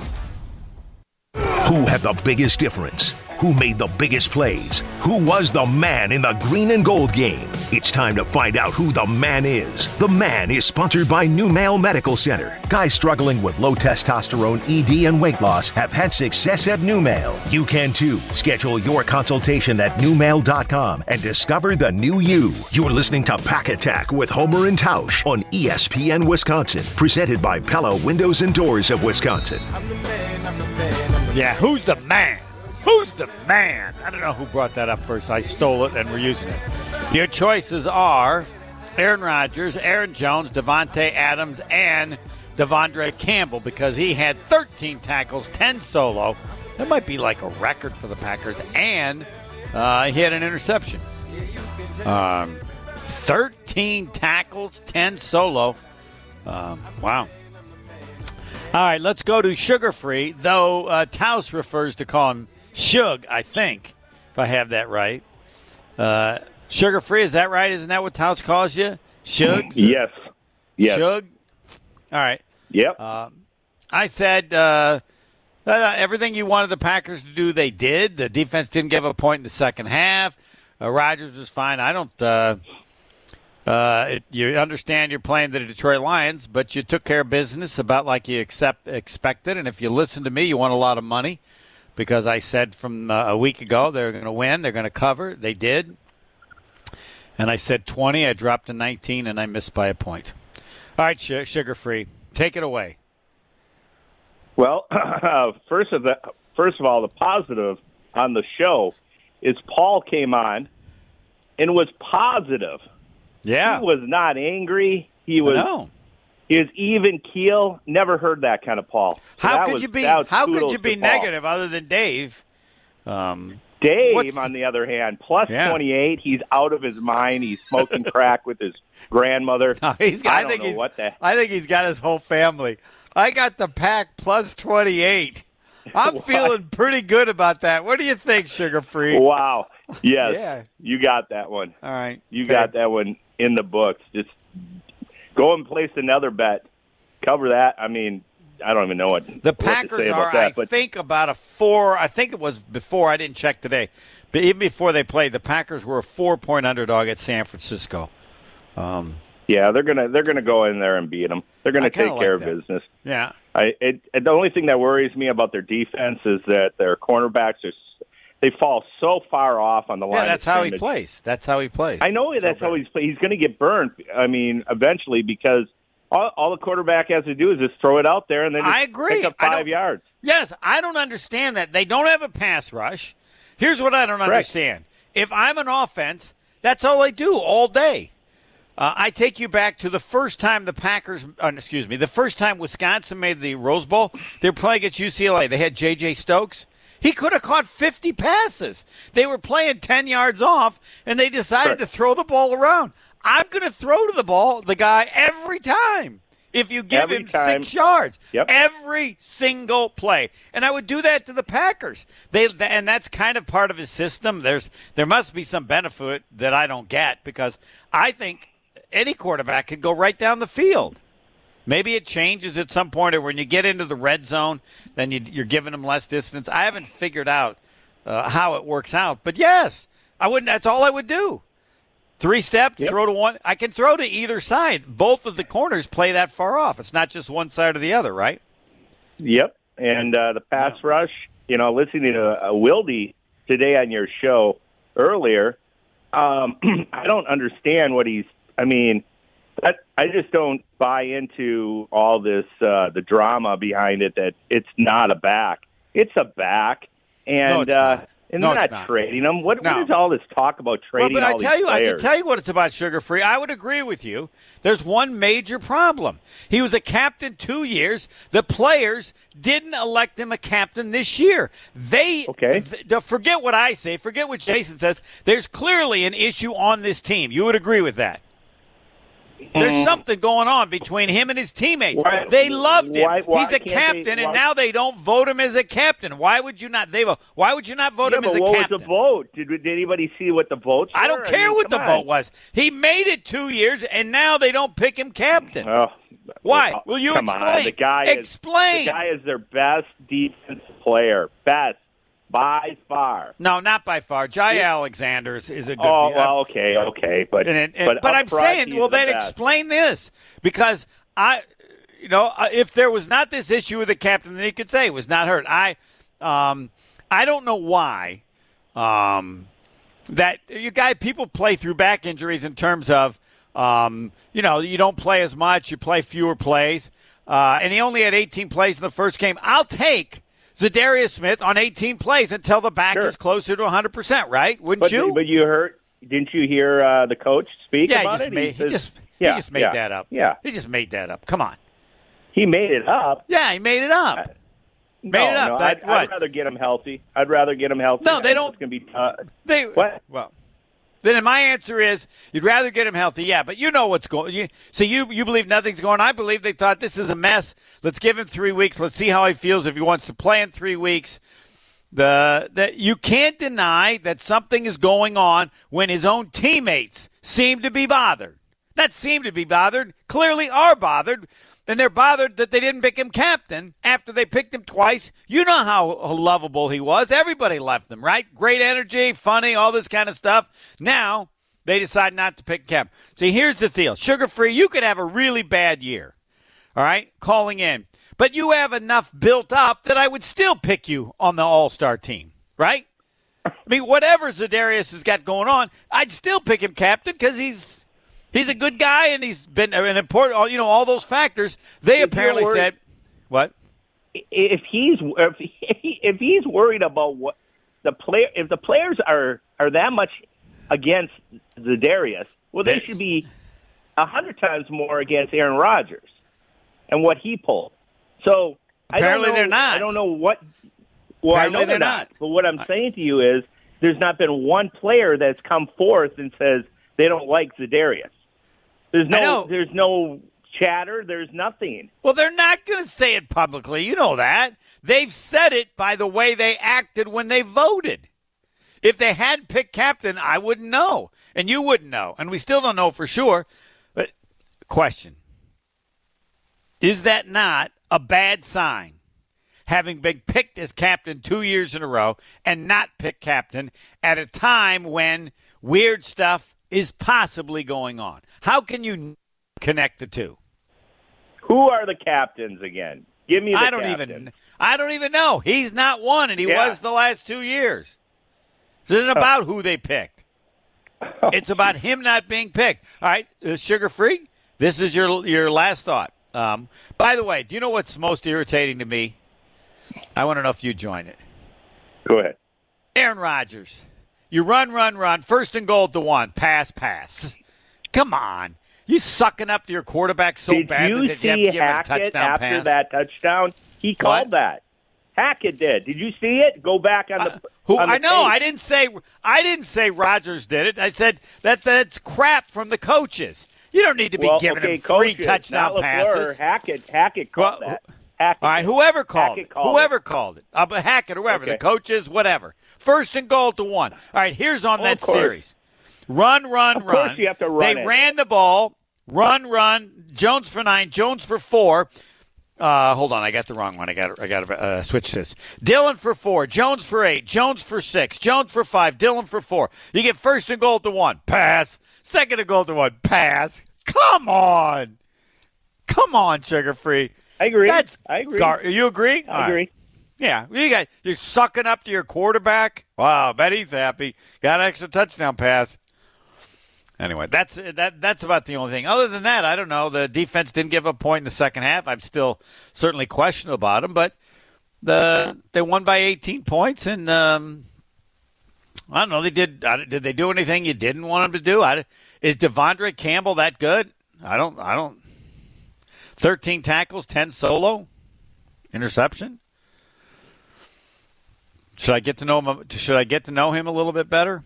Who had the biggest difference? Who made the biggest plays? Who was the man in the green and gold game? It's time to find out who the man is. The man is sponsored by New Male Medical Center. Guys struggling with low testosterone, ED, and weight loss have had success at New Male. You can too. Schedule your consultation at newmale.com and discover the new you. You're listening to Pack Attack with Homer and Tausch on ESPN Wisconsin, presented by Pella Windows and Doors of Wisconsin. Yeah, who's the man? Who's the man? I don't know who brought that up first. I stole it and we're using it. Your choices are Aaron Rodgers, Aaron Jones, Davante Adams, and De'Vondre Campbell because he had 13 tackles, 10 solo. That might be like a record for the Packers. And uh, he had an interception. Um, 13 tackles, 10 solo. Um, wow. All right, let's go to sugar free, though uh, Tausch refers to call him Shug, I think, if I have that right. Uh, sugar free, is that right? Isn't that what Tausch calls you? Shug? Yes. Yes. Shug? All right. Yep. I said uh, uh, everything you wanted the Packers to do, they did. The defense didn't give a point in the second half. Uh, Rodgers was fine. I don't. Uh, uh, it, you understand you're playing the Detroit Lions, but you took care of business about like you accept, expected. And if you listen to me, you want a lot of money because I said from uh, a week ago they're going to win, they're going to cover. They did. And I said 20. I dropped to 19, and I missed by a point. All right, Sugar Free, take it away. Well, (clears throat) first of the first of all, the positive on the show is Paul came on and was positive. Yeah. He was not angry. He was Was even keel. Never heard that kind of Paul. So How could was- you be? How could you be negative other than Dave? Um, Dave, What's- on the other hand, plus Yeah. 28. He's out of his mind. He's smoking (laughs) crack with his grandmother. No, he's got, I I, don't think know he's. what the. I think he's got his whole family. I got the pack plus twenty eight. I'm (laughs) feeling pretty good about that. What do you think, Sugar Free? Wow. Yes. Yeah. You got that one. All right, You Okay. got that one in the books. Just go and place another bet. Cover that. I mean, I don't even know what The what Packers are, that, I but think, about a four. I think it was before. I didn't check today, but even before they played, the Packers were a four-point underdog at San Francisco. Um, yeah, they're gonna they're gonna go in there and beat them. They're gonna take care like of that. business. yeah, I it, it, the only thing that worries me about their defense is that their cornerbacks are they fall so far off on the line. yeah. That's how he plays. That's how he plays. I know that's how he's he's going to get burned. I mean, eventually because all, all the quarterback has to do is just throw it out there and then I agree. pick up five yards. Yes, I don't understand that. They don't have a pass rush. Here's what I don't Correct. understand. If I'm an offense, that's all I do all day. Uh, I take you back to the first time the Packers, uh, excuse me, the first time Wisconsin made the Rose Bowl. They're playing against UCLA. They had J.J. Stokes. He could have caught 50 passes. They were playing 10 yards off, and they decided Correct. to throw the ball around. I'm going to throw to the ball the guy every time. If you give Every him time. six yards, Yep. every single play, and I would do that to the Packers. They and that's kind of part of his system. There's there must be some benefit that I don't get because I think any quarterback could go right down the field. Maybe it changes at some point, or when you get into the red zone, then you, you're giving them less distance. I haven't figured out uh, how it works out, but yes, I wouldn't. That's all I would do. Three step, Yep. throw to one. I can throw to either side. Both of the corners play that far off. It's not just one side or the other, right? Yep. And uh, the pass rush, you know, listening to uh, Wildy today on your show earlier, um, (clears throat) I don't understand what he's. I mean, that, I just don't buy into all this uh, the drama behind it. That it's not a back. It's a back, and No, uh, and they're it's not, not. trading them. What, No. what is all this talk about Well, trading but I tell you, I can tell you what it's about sugar free. I would agree with you. There's one major problem. He was a captain two years. The players didn't elect him a captain this year. They Okay. th- forget what I say. Forget what Jason says. There's clearly an issue on this team. You would agree with that. There's something going on between him and his teammates. Mm. Why- they loved him. why- why He's a can't they- captain, and now they don't vote him as a captain. Why would you not? They why would you not vote yeah, him as a what captain? was the vote? Did, did anybody see what the votes? I don't care mean, what the on. vote was. He made it two years, and now they don't pick him captain. Oh, Why? well, Will you come explain? On. The guy Explain. Is, the guy is their best defense player, best by far. no, not by far. Jaire Alexander is, is a good. Oh well, okay, okay, but and, and, but, but I'm saying, well, the then best. explain this because I, you know, if there was not this issue with the captain, then he could say he was not hurt. I, um, I don't know why, um, that you guys people play through back injuries in terms of, um, you know, you don't play as much, you play fewer plays, uh, and he only had 18 plays in the first game. I'll take. Za'Darius Smith on 18 plays until the back Sure. is closer to 100%, right? Wouldn't But you? but you heard? Didn't you hear uh, the coach speak Yeah, he about just it? made he says- just yeah, he just made yeah, that up. Yeah, he just made that up. Come on. he made it up. Yeah, he made it up. No, Made it up. no, That- I'd. I'd rather get him healthy. I'd rather get him healthy. No, they I don't- It's gonna be tough. They What? Well, then my answer is you'd rather get him healthy. Yeah, but you know what's going. You, so you you believe nothing's going. I believe they thought this is a mess. Let's give him three weeks. Let's see how he feels if he wants to play in three weeks. The that you can't deny that something is going on when his own teammates seem to be bothered. That seem to be bothered. Clearly are bothered. And they're bothered that they didn't pick him captain after they picked him twice. You know how lovable he was. Everybody left him, right? Great energy, funny, all this kind of stuff. Now they decide not to pick captain. See, here's the deal Sugar Free, you could have a really bad year, all right, calling in. But you have enough built up that I would still pick you on the all star team, right? I mean, whatever Za'Darius has got going on, I'd still pick him captain because he's he's a good guy and he's been an important. You know, all those factors. They you're apparently worried- said what? if he's if he, if he's worried about what the player if the players are are that much against Za'Darius, well, they That's- should be a hundred times more against Aaron Rodgers and what he pulled. So Apparently I don't know, they're not. I don't know what. Well, Apparently I know they're they're not. not. But what I'm saying to you is, there's not been one player that's come forth and says they don't like Za'Darius. There's no. There's no chatter. There's nothing. Well, they're not going to say it publicly. You know that. They've said it by the way they acted when they voted. If they had picked captain, I wouldn't know. And you wouldn't know. And we still don't know for sure. But, question Is that not a bad sign? Having been picked as captain two years in a row and not picked captain at a time when weird stuff is possibly going on. How can you connect the two? Who are the captains again? Give me. The I don't captains. even. I don't even know. He's not one, and he Yeah. was the last two years. This isn't about who they picked. (laughs) It's about him not being picked. All right, uh, sugar free. This is your your last thought. Um, by the way, do you know what's most irritating to me? I want to know if you join it. Go ahead. Aaron Rodgers. You run, run, run. First and goal at the one. Pass, pass. Come on. You sucking up to your quarterback so Did bad you that see you have to give him a touchdown after pass? that touchdown? He called that. Hackett did. Did you see it? Go back on the. Uh, Who on the I know, tape. I didn't say I didn't say Rodgers did it. I said that that's crap from the coaches. You don't need to be well, giving okay, him free coaches, touchdown passes. Hackett, Hackett called Well, that. Hackett All right, whoever called Hackett it, called whoever it. called it, uh, but Hackett or whoever, the coaches, whatever. First and goal to one. All right, here's on Oh, that series. Run, run, Of course run. you have to run They it. ran the ball. Run, run. Jones for nine. Jones for four. Uh, hold on, I got the wrong one. I got I got to uh, switch this. Dillon for four, Jones for eight, Jones for six, Jones for five, Dillon for four. You get first and goal to one, pass. Second and goal to one, pass. Come on, come on, sugar free. I agree. That's I agree. gar- you agree? I right. Yeah, you got you're sucking up to your quarterback. Wow, bet he's happy. Got an extra touchdown pass. Anyway, that's that. That's about the only thing. Other than that, I don't know. The defense didn't give a point in the second half. I'm still certainly questionable about them, but the they won by 18 points, and um, I don't know. They did. Did they do anything you didn't want them to do? I, is De'Vondre Campbell that good? I don't. I don't. 13 tackles, 10 solo, interception. Should I get to know him? Should I get to know him a little bit better?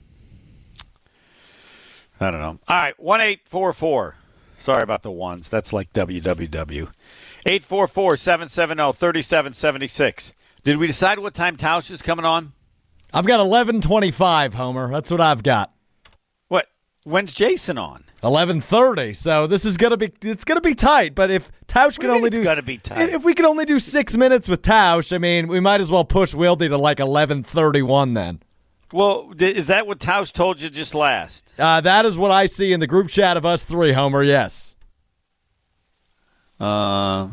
I don't know. All right, one eight four four. Sorry about the ones. That's like www. 844-770-3776. Did we decide what time Tausch is coming on? I've got 11:25, Homer. That's what I've got. When's Jason on? 11:30. So this is gonna be it's gonna be tight. But if Tausch can only do it's gonna be tight? if we can only do six minutes with Tausch, I mean, we might as well push Wildy to like 11:31 then. Well, is that what Tausch told you just last? Uh, that is what I see in the group chat of us three, Homer. Yes. Uh,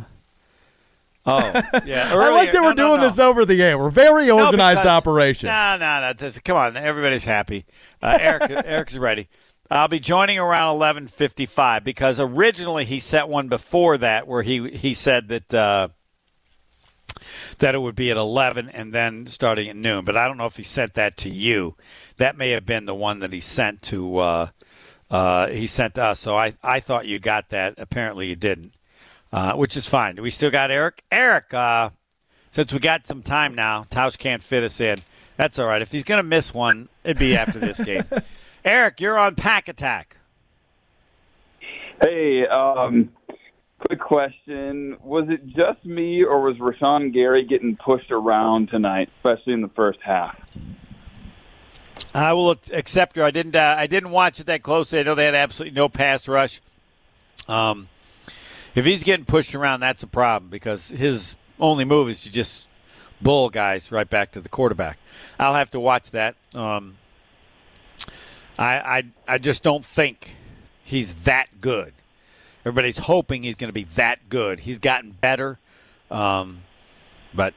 oh, yeah. (laughs) I like that we're no, no, doing no. this over the air. We're very organized because- operation. No, no, no. Just, come on, everybody's happy. Uh, Eric, Eric's ready. I'll be joining around eleven fifty-five because originally he set one before that where he he said that uh, that it would be at eleven and then starting at noon. But I don't know if he sent that to you. That may have been the one that he sent to uh, uh, he sent to us. So I I thought you got that. Apparently you didn't, uh, which is fine. Do we still got Eric? Eric. Uh, since we got some time now, Tausch can't fit us in. That's all right. If he's going to miss one, it'd be after this game. (laughs) Eric, you're on Pack Attack. Hey, um, quick question. Was it just me, or was Rashan Gary getting pushed around tonight, especially in the first half? I will accept you. I didn't. Uh, I didn't watch it that closely. I know they had absolutely no pass rush. Um, If he's getting pushed around, that's a problem because his only move is to just bull guys right back to the quarterback. I'll have to watch that. Um, I, I I just don't think he's that good. Everybody's hoping he's going to be that good. He's gotten better, um, but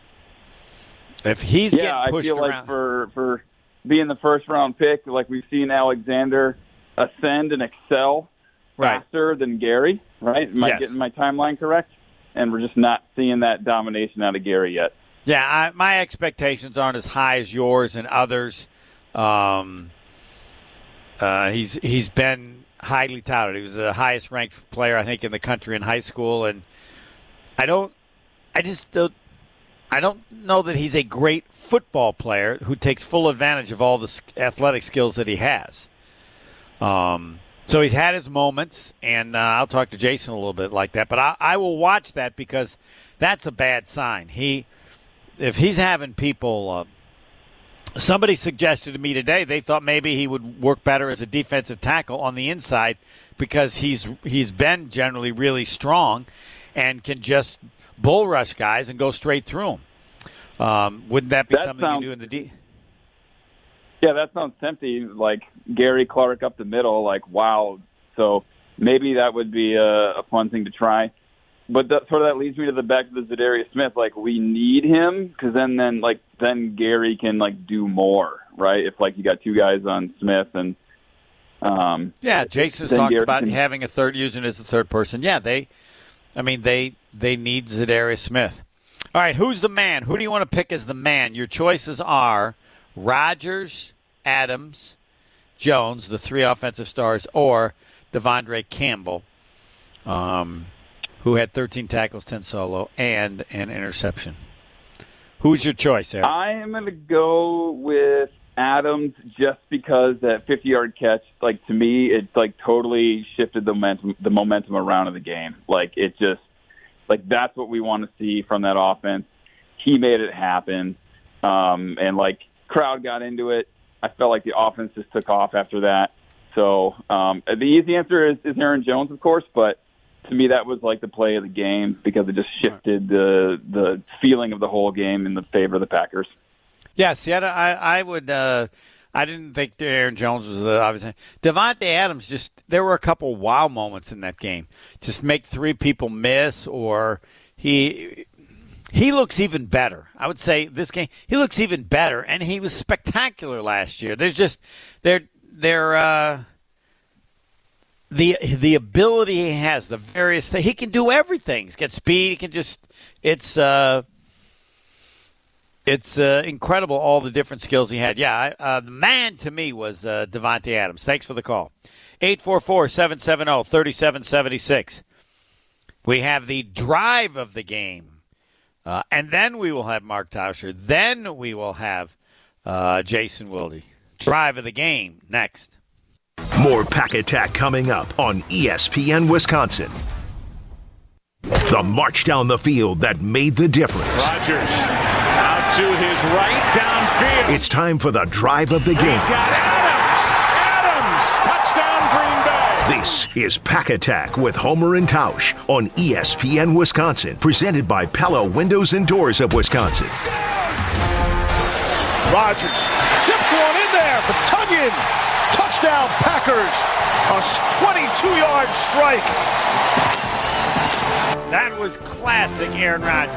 if he's yeah, getting I pushed feel around, like for for being the first round pick, like we've seen Alexander ascend and excel Right. faster than Gary. Right? Am I getting my timeline correct? And we're just not seeing that domination out of Gary yet. Yeah, I, my expectations aren't as high as yours and others. Um, uh, he's he's been highly touted. He was the highest ranked player I think in the country in high school, and I don't, I just don't, I don't know that he's a great football player who takes full advantage of all the athletic skills that he has. Um, so he's had his moments, and uh, I'll talk to Jason a little bit like that. But I, I will watch that because that's a bad sign. He, if he's having people, uh, somebody suggested to me today they thought maybe he would work better as a defensive tackle on the inside because he's he's been generally really strong and can just bull rush guys and go straight through them. Um, wouldn't that be That something you do in the D? Yeah, that sounds tempting. Like Gary Clark up the middle. Like wow. So maybe that would be a, a fun thing to try. But that, sort of that leads me to the back of the Za'Darius Smith. Like we need him because then then like then Gary can like do more, right? If like you got two guys on Smith and um Yeah, Jason's talked Gary about can- having a third, using as a third person. Yeah, they, I mean, they they need Za'Darius Smith. All right, who's the man? Who do you want to pick as the man? Your choices are Rodgers, Adams, Jones, the three offensive stars, or De'Vondre Campbell, um, who had 13 tackles, 10 solo, and an interception. Who's your choice, Eric? I am going to go with Adams just because that 50 yard catch, like to me, it like totally shifted the momentum, the momentum around in the game. Like it just, like that's what we want to see from that offense. He made it happen, um, and like crowd got into it. I felt like the offense just took off after that. So um, the easy answer is, is Aaron Jones, of course, but to me that was like the play of the game because it just shifted the the feeling of the whole game in the favor of the Packers. Yes, yeah, I, I would. Uh, I didn't think Aaron Jones was uh, obviously Davante Adams. Just there were a couple wow moments in that game. Just make three people miss, or he he looks even better. I would say this game he looks even better, and he was spectacular last year. There's just there there. Uh, the the ability he has, the various things he can do everything. He's got speed. He can just it's uh, it's uh, incredible all the different skills he had. Yeah, I, uh, the man to me was uh, Davante Adams. Thanks for the call. 844-770-3776. We have the drive of the game. Uh, and then we will have Mark Tauscher. Then we will have uh, Jason Wilde. Drive of the game next. More Pack Attack coming up on ESPN Wisconsin. The march down the field that made the difference. Rodgers out to his right downfield. It's time for the drive of the game. He's got Adams. Adams. Touchdown Green Bay. This is Pack Attack with Homer and Tausch on ESPN Wisconsin, presented by Pella Windows and Doors of Wisconsin. Rodgers chips one in there for Tonyan. Touchdown Packers. A 22-yard strike. That was classic Aaron Rodgers.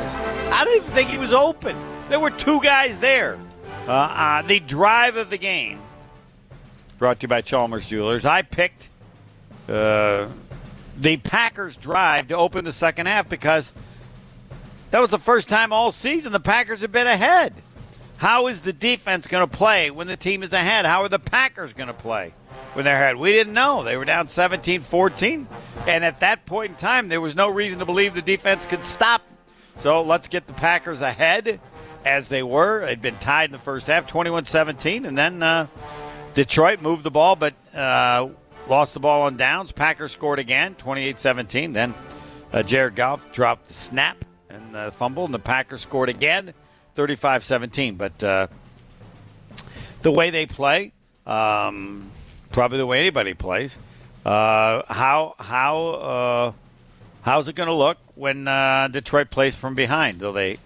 I don't even think he was open. There were two guys there. Uh, uh, the drive of the game, brought to you by Chalmers Jewelers. I picked uh, the Packers' drive to open the second half because that was the first time all season the Packers have been ahead. How is the defense going to play when the team is ahead? How are the Packers going to play when they're ahead? We didn't know. They were down 17 14. And at that point in time, there was no reason to believe the defense could stop. So let's get the Packers ahead as they were. They'd been tied in the first half, 21 17. And then uh, Detroit moved the ball, but uh, lost the ball on downs. Packers scored again, 28 17. Then uh, Jared Goff dropped the snap and uh, fumble, and the Packers scored again, 35 17. But uh, the way they play, um, probably the way anybody plays, uh, how how uh, how's it going to look when uh, Detroit plays from behind? Though they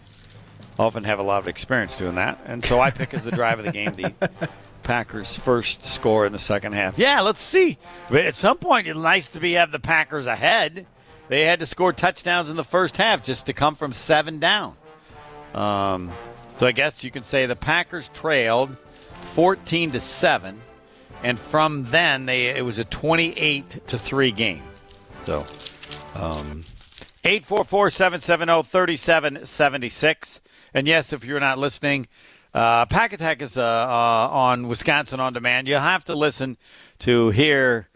often have a lot of experience doing that, and so I pick as the drive of the game the (laughs) Packers' first score in the second half. Yeah, let's see. But at some point, it's nice to be have the Packers ahead. They had to score touchdowns in the first half just to come from seven down. Um, so I guess you can say the Packers trailed 14 to seven, and from then they it was a 28 to three game. So, um, 844 770 3776. And yes, if you're not listening, uh, Pack Attack is uh, uh, on Wisconsin On Demand. You'll have to listen to hear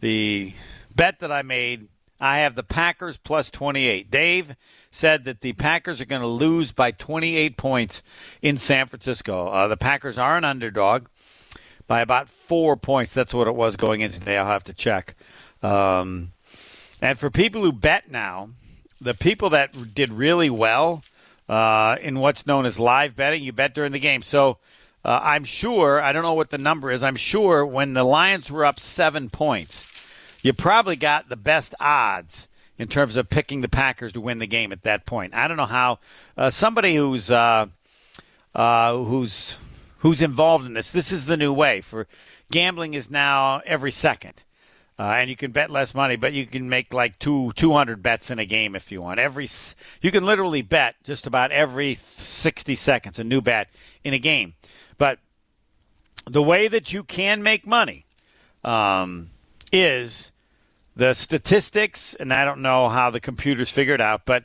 the bet that I made. I have the Packers plus 28. Dave said that the Packers are going to lose by 28 points in San Francisco. Uh, the Packers are an underdog by about four points. That's what it was going into today. I'll have to check. Um, and for people who bet now, the people that did really well uh, in what's known as live betting, you bet during the game. So uh, I'm sure, I don't know what the number is, I'm sure when the Lions were up seven points, you probably got the best odds in terms of picking the Packers to win the game at that point. I don't know how uh, somebody who's uh, uh, who's who's involved in this. This is the new way for gambling is now every second. Uh, and you can bet less money, but you can make like two two hundred bets in a game if you want. Every you can literally bet just about every sixty seconds a new bet in a game. But the way that you can make money um, is the statistics, and I don't know how the computers figured out, but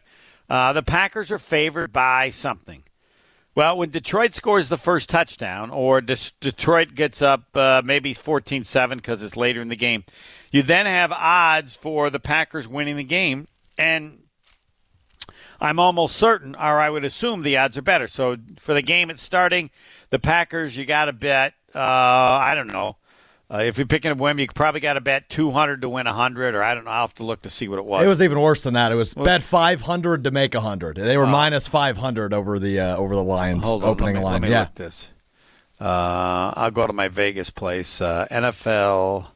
uh, the Packers are favored by something. Well, when Detroit scores the first touchdown, or Detroit gets up uh, maybe 14 7 because it's later in the game, you then have odds for the Packers winning the game. And I'm almost certain, or I would assume the odds are better. So for the game it's starting, the Packers, you got to bet, uh, I don't know. Uh, if you're picking a win, you probably got to bet 200 to win 100, or I don't know. I'll have to look to see what it was. It was even worse than that. It was bet 500 to make 100. They were Oh. minus 500 over the uh, over the Lions on, opening me, line. Let me yeah. look this. Uh, I'll go to my Vegas place. Uh, NFL.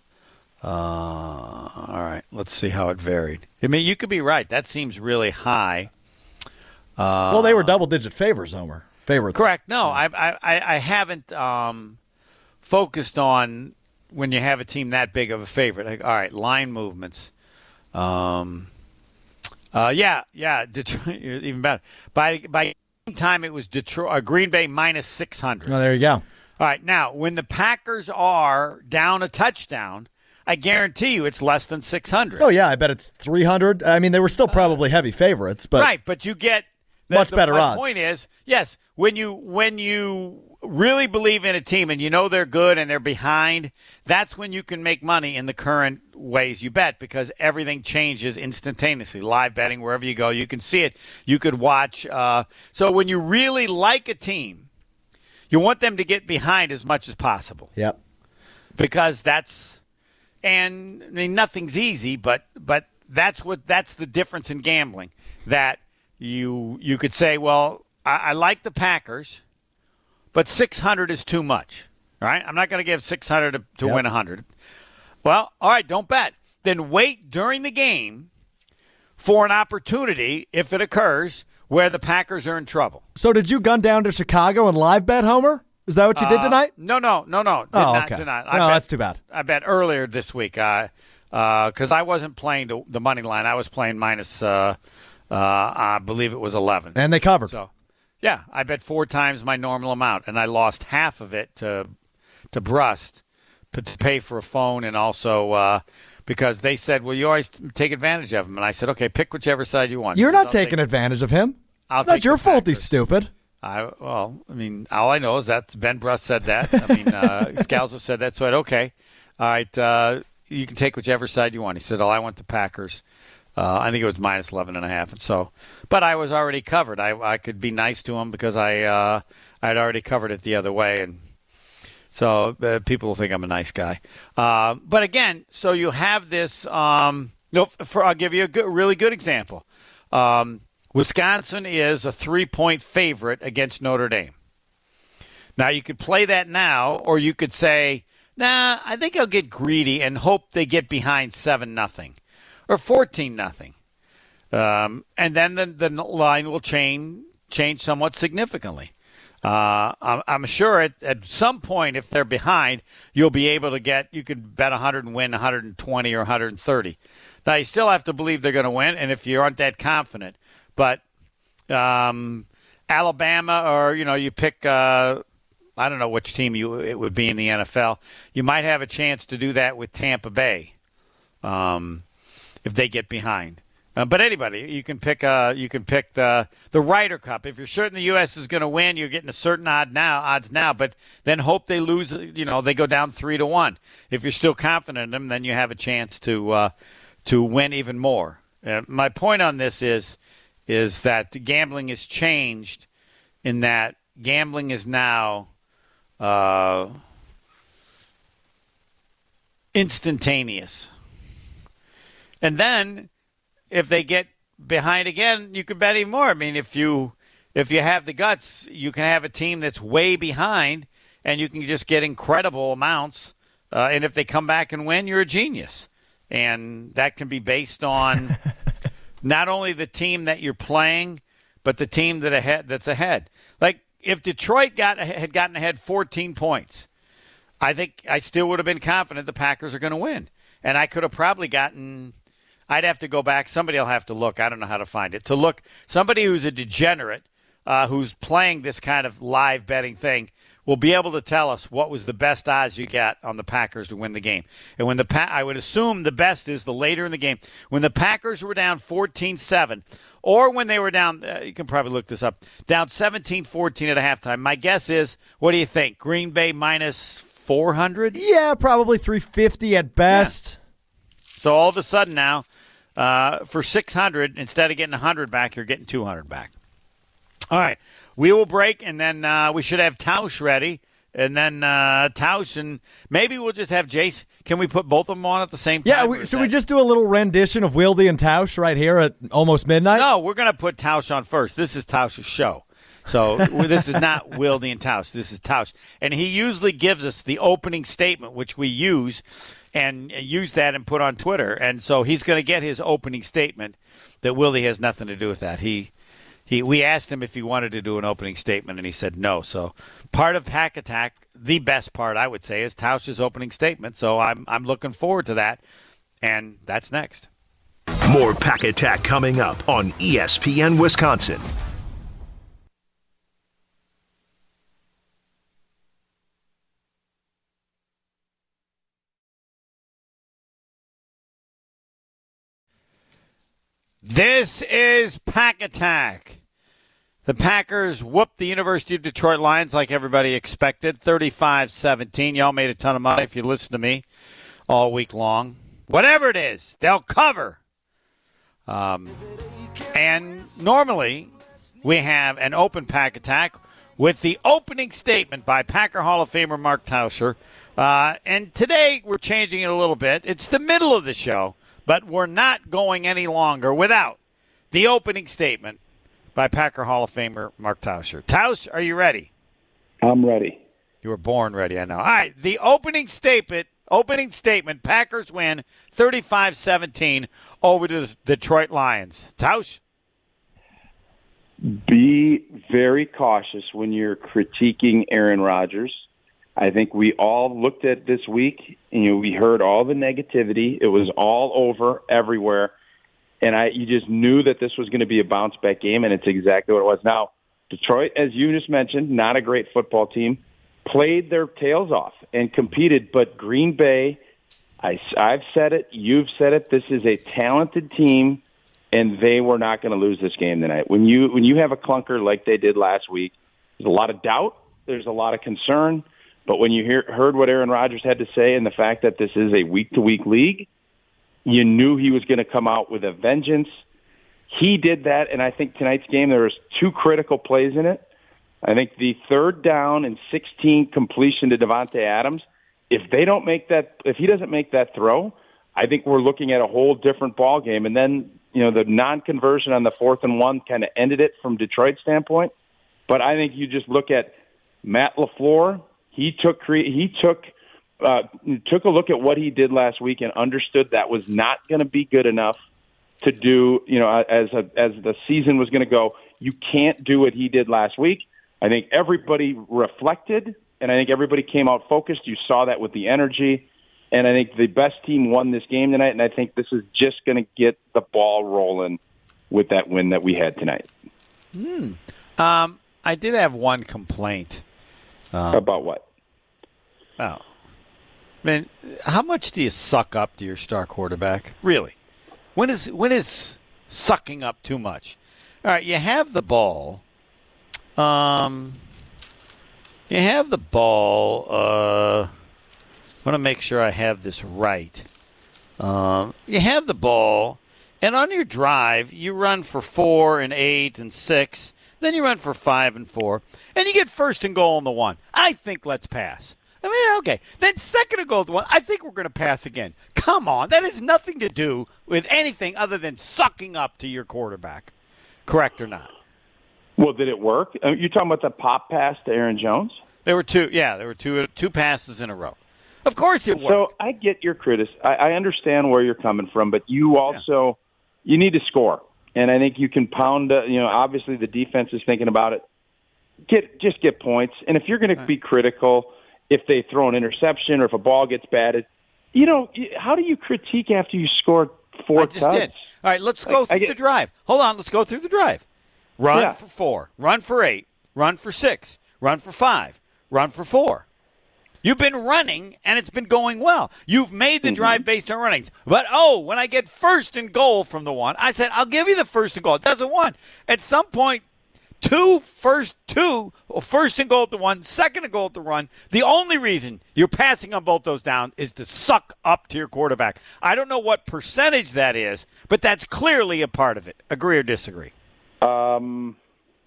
Uh, all right, let's see how it varied. I mean, you could be right. That seems really high. Uh, well, they were double digit favors, Homer. Favorites. Correct. No, I, I, I- I haven't um, focused on when you have a team that big of a favorite. Like, all right, line movements. Um, uh, yeah, yeah, Detroit (laughs) even better. By by time, it was Detroit, uh, Green Bay minus six hundred. Oh, there you go. All right, now when the Packers are down a touchdown, I guarantee you it's less than six hundred. Oh, yeah. I bet it's 300. I mean, they were still probably heavy favorites, but right, but you get the- Much the- better my odds. Point is, yes, when you when you really believe in a team and you know they're good and they're behind, that's when you can make money in the current ways you bet because everything changes instantaneously. Live betting, wherever you go, you can see it. You could watch. Uh, so when you really like a team, you want them to get behind as much as possible Yep. because that's and I mean nothing's easy, but but that's what that's the difference in gambling. That you you could say, well, I, I like the Packers, but six hundred is too much. right? I'm not going to give six hundred to, to Yep. win hundred. Well, all right, don't bet. Then wait during the game for an opportunity if it occurs where the Packers are in trouble. So did you gun down to Chicago and live bet, Homer? Is that what you did Uh, tonight? No, no, no, no. Did Oh, not, okay. Did not. No, bet- that's too bad. I bet earlier this week because I wasn't playing the, the money line. I was playing minus, uh, uh, I believe it was 11. And they covered. So, yeah, I bet four times my normal amount, and I lost half of it to to Brust to pay for a phone and also uh, because they said, well, you always take advantage of them. And I said, okay, pick whichever side you want. You're said, not taking advantage of him. I'll That's take your fault. He's stupid. I well, I mean, all I know is that Ben Brust said that. I mean, uh, (laughs) Scalzo said that. So I said, okay, all right, uh, you can take whichever side you want. He said, oh, I want the Packers. Uh, I think it was minus 11 and a half. And so, but I was already covered. I, I could be nice to him because I, uh, I'd already covered it the other way. And so uh, people will think I'm a nice guy. Uh, but again, so you have this, um, no, for, I'll give you a good, really good example. Um, Wisconsin is a three point favorite against Notre Dame. Now, you could play that now, or you could say, nah, I think I'll get greedy and hope they get behind 7 nothing or 14 nothing. Um, and then the, the line will change change somewhat significantly. Uh, I'm, I'm sure at, at some point, if they're behind, you'll be able to get, you could bet 100 and win 120 or 130. Now, you still have to believe they're going to win, and if you aren't that confident, but um, Alabama or, you know, you pick, uh, I don't know which team you it would be in the NFL, you might have a chance to do that with Tampa Bay um, if they get behind. Uh, but anybody, you can pick. Uh, you can pick the the Ryder Cup. If you're certain the U.S. is going to win, you're getting a certain odd now odds now. But then hope they lose. You know, they go down three to one. If you're still confident in them, then you have a chance to uh, to win even more. Uh, my point on this is is that gambling has changed in that gambling is now uh, instantaneous, and then if they get behind again, you could bet even more. I mean, if you if you have the guts, you can have a team that's way behind, and you can just get incredible amounts. Uh, and if they come back and win, you're a genius, and that can be based on (laughs) not only the team that you're playing, but the team that ahead that's ahead. Like if Detroit got had gotten ahead 14 points, I think I still would have been confident the Packers are going to win, and I could have probably gotten I'd have to go back. Somebody will have to look. I don't know how to find it. To look, somebody who's a degenerate, uh, who's playing this kind of live betting thing, will be able to tell us what was the best odds you got on the Packers to win the game. And when the pa- I would assume the best is the later in the game when the Packers were down 14-7 or when they were down uh, you can probably look this up down 17-14 at a halftime. My guess is what do you think? Green Bay minus 400? Yeah, probably 350 at best. So all of a sudden now uh, for 600 instead of getting 100 back you're getting 200 back. All right we will break and then uh, we should have tausch ready and then uh, tausch and maybe we'll just have jace. Can we put both of them on at the same time Yeah, we, should we just do a little rendition of Wildy and Tausch right here at almost midnight? no we're going to put tausch on first. This is tausch's show. So (laughs) this is not Wildy and Tausch. This is Tausch, and he usually gives us the opening statement, which we use and use that and put on Twitter. And so he's going to get his opening statement. That Willie has nothing to do with that. He he we asked him if he wanted to do an opening statement, and he said no. So part of Pack Attack, the best part I would say, is Tausch's opening statement. So I'm I'm looking forward to that, and that's next. More Pack Attack coming up on ESPN Wisconsin. This is Pack Attack. The Packers whooped the University of Detroit Lions like everybody expected, 35 17. Y'all made a ton of money if you listen to me all week long. Whatever it is, they'll cover. Um, and normally we have an open Pack Attack with the opening statement by Packer Hall of Famer Mark Tauscher. Uh, and today we're changing it a little bit. It's the middle of the show, but we're not going any longer without the opening statement by Packer Hall of Famer Mark Tauscher. Tausch, are you ready? I'm ready. You were born ready, I know. All right, the opening statement, opening statement, Packers win 35-17 over the Detroit Lions. Tausch? Be very cautious when you're critiquing Aaron Rodgers. I think we all looked at this week, and you know, we heard all the negativity. It was all over everywhere, and I you just knew that this was going to be a bounce back game, and it's exactly what it was. Now, Detroit, as you just mentioned, not a great football team, played their tails off and competed, but Green Bay. I, I've said it. You've said it. This is a talented team and they were not going to lose this game tonight. When you when you have a clunker like they did last week, there's a lot of doubt, there's a lot of concern, but when you hear, heard what Aaron Rodgers had to say and the fact that this is a week to week league, you knew he was going to come out with a vengeance. He did that, and I think tonight's game there was two critical plays in it. I think the third down and 16 completion to Davante Adams. If they don't make that, if he doesn't make that throw, I think we're looking at a whole different ball game. And then you know the non-conversion on the fourth and one kind of ended it from Detroit's standpoint. But I think you just look at Matt LaFleur. He took he took uh, took a look at what he did last week and understood that was not going to be good enough to do, you know, as a, as the season was going to go. You can't do what he did last week. I think everybody reflected, and I think everybody came out focused. You saw that with the energy, and I think the best team won this game tonight. And I think this is just going to get the ball rolling with that win that we had tonight. Hmm. Um, I did have one complaint. Um, About what? Oh. Man, how much do you suck up to your star quarterback? Really? When is when is sucking up too much? All right, you have the ball. Um you have the ball. Uh I want to make sure I have this right. Um, you have the ball, and on your drive, you run for four and eight and six. Then you run for five and four, and you get first and goal on the one. I think let's pass. I mean, okay. Then second and goal the one. I think we're going to pass again. Come on, that has nothing to do with anything other than sucking up to your quarterback. Correct or not? Well, did it work? Uh, You talking about the pop pass to Aaron Jones? There were two. Yeah, there were two two passes in a row. Of course it worked. So I get your criticism. I, I understand where you're coming from, but you also you need to score, and I think you can pound. Uh, you know, obviously the defense is thinking about it. Get just get points, and if you're going to be critical, if they throw an interception or if a ball gets batted, you know, how do you critique after you score four I just touchdowns? did. All right, let's go I- I through get- the drive. Hold on, let's go through the drive. Run Yeah. for four, run for eight, run for six, run for five, run for four. You've been running, and it's been going well. You've made Mm-hmm. the drive based on runnings. But, oh, when I get first and goal from the one, I said, I'll give you the first and goal. It doesn't want. At some point, two first two, or first and goal at the one, second and goal at the run. The only reason you're passing on both those down is to suck up to your quarterback. I don't know what percentage that is, but that's clearly a part of it. Agree or disagree? Um,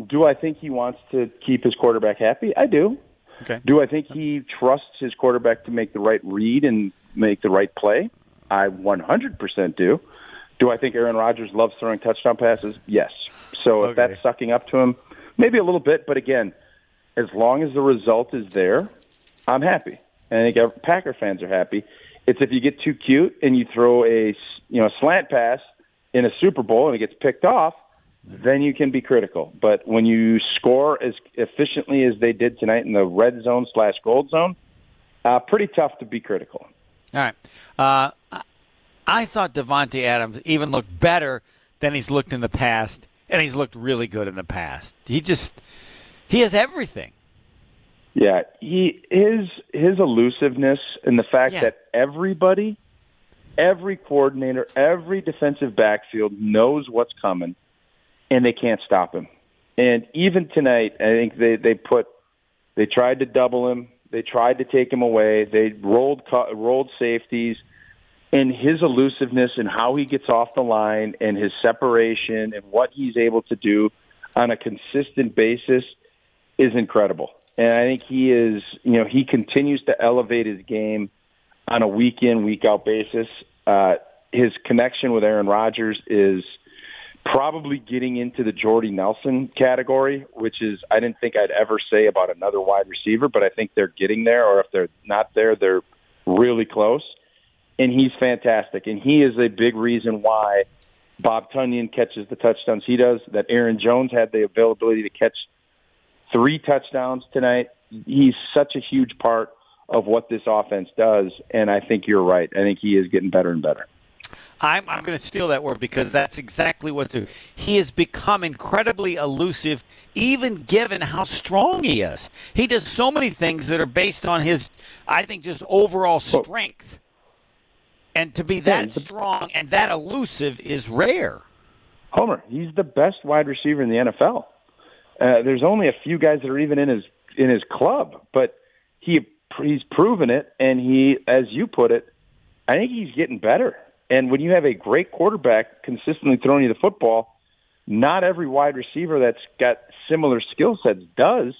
do I think he wants to keep his quarterback happy? I do. Okay. Do I think he trusts his quarterback to make the right read and make the right play? I 100% do. Do I think Aaron Rodgers loves throwing touchdown passes? Yes. So if Okay. that's sucking up to him, maybe a little bit, but again, as long as the result is there, I'm happy. And I think Packer fans are happy. It's if you get too cute and you throw a you know slant pass in a Super Bowl and it gets picked off, then you can be critical. But when you score as efficiently as they did tonight in the red zone slash gold zone, uh, pretty tough to be critical. All right. Uh, I- thought Davante Adams even looked better than he's looked in the past, and he's looked really good in the past. He just he has everything. Yeah, he his his elusiveness and the fact Yeah. that everybody, every coordinator, every defensive backfield knows what's coming, and they can't stop him. And even tonight, I think they they put they tried to double him, they tried to take him away, they rolled rolled safeties, and his elusiveness and how he gets off the line and his separation and what he's able to do on a consistent basis is incredible. And I think he is, you know, he continues to elevate his game on a week in, week out basis. Uh, his connection with Aaron Rodgers is probably getting into the Jordy Nelson category, which is I didn't think I'd ever say about another wide receiver, but I think they're getting there, or if they're not there, they're really close. And he's fantastic, and he is a big reason why Bob Tonyan catches the touchdowns he does. That Aaron Jones had the availability to catch three touchdowns tonight. He's such a huge part of what this offense does, and I think you're right. I think he is getting better and better. I'm, I'm going to steal that word because that's exactly what's. He has become incredibly elusive, even given how strong he is. He does so many things that are based on his, I think, just overall strength. And to be that strong and that elusive is rare. Homer, he's the best wide receiver in the NFL. Uh, there's only a few guys that are even in his in his club, but he he's proven it, and he, as you put it, I think he's getting better. And when you have a great quarterback consistently throwing you the football, not every wide receiver that's got similar skill sets does,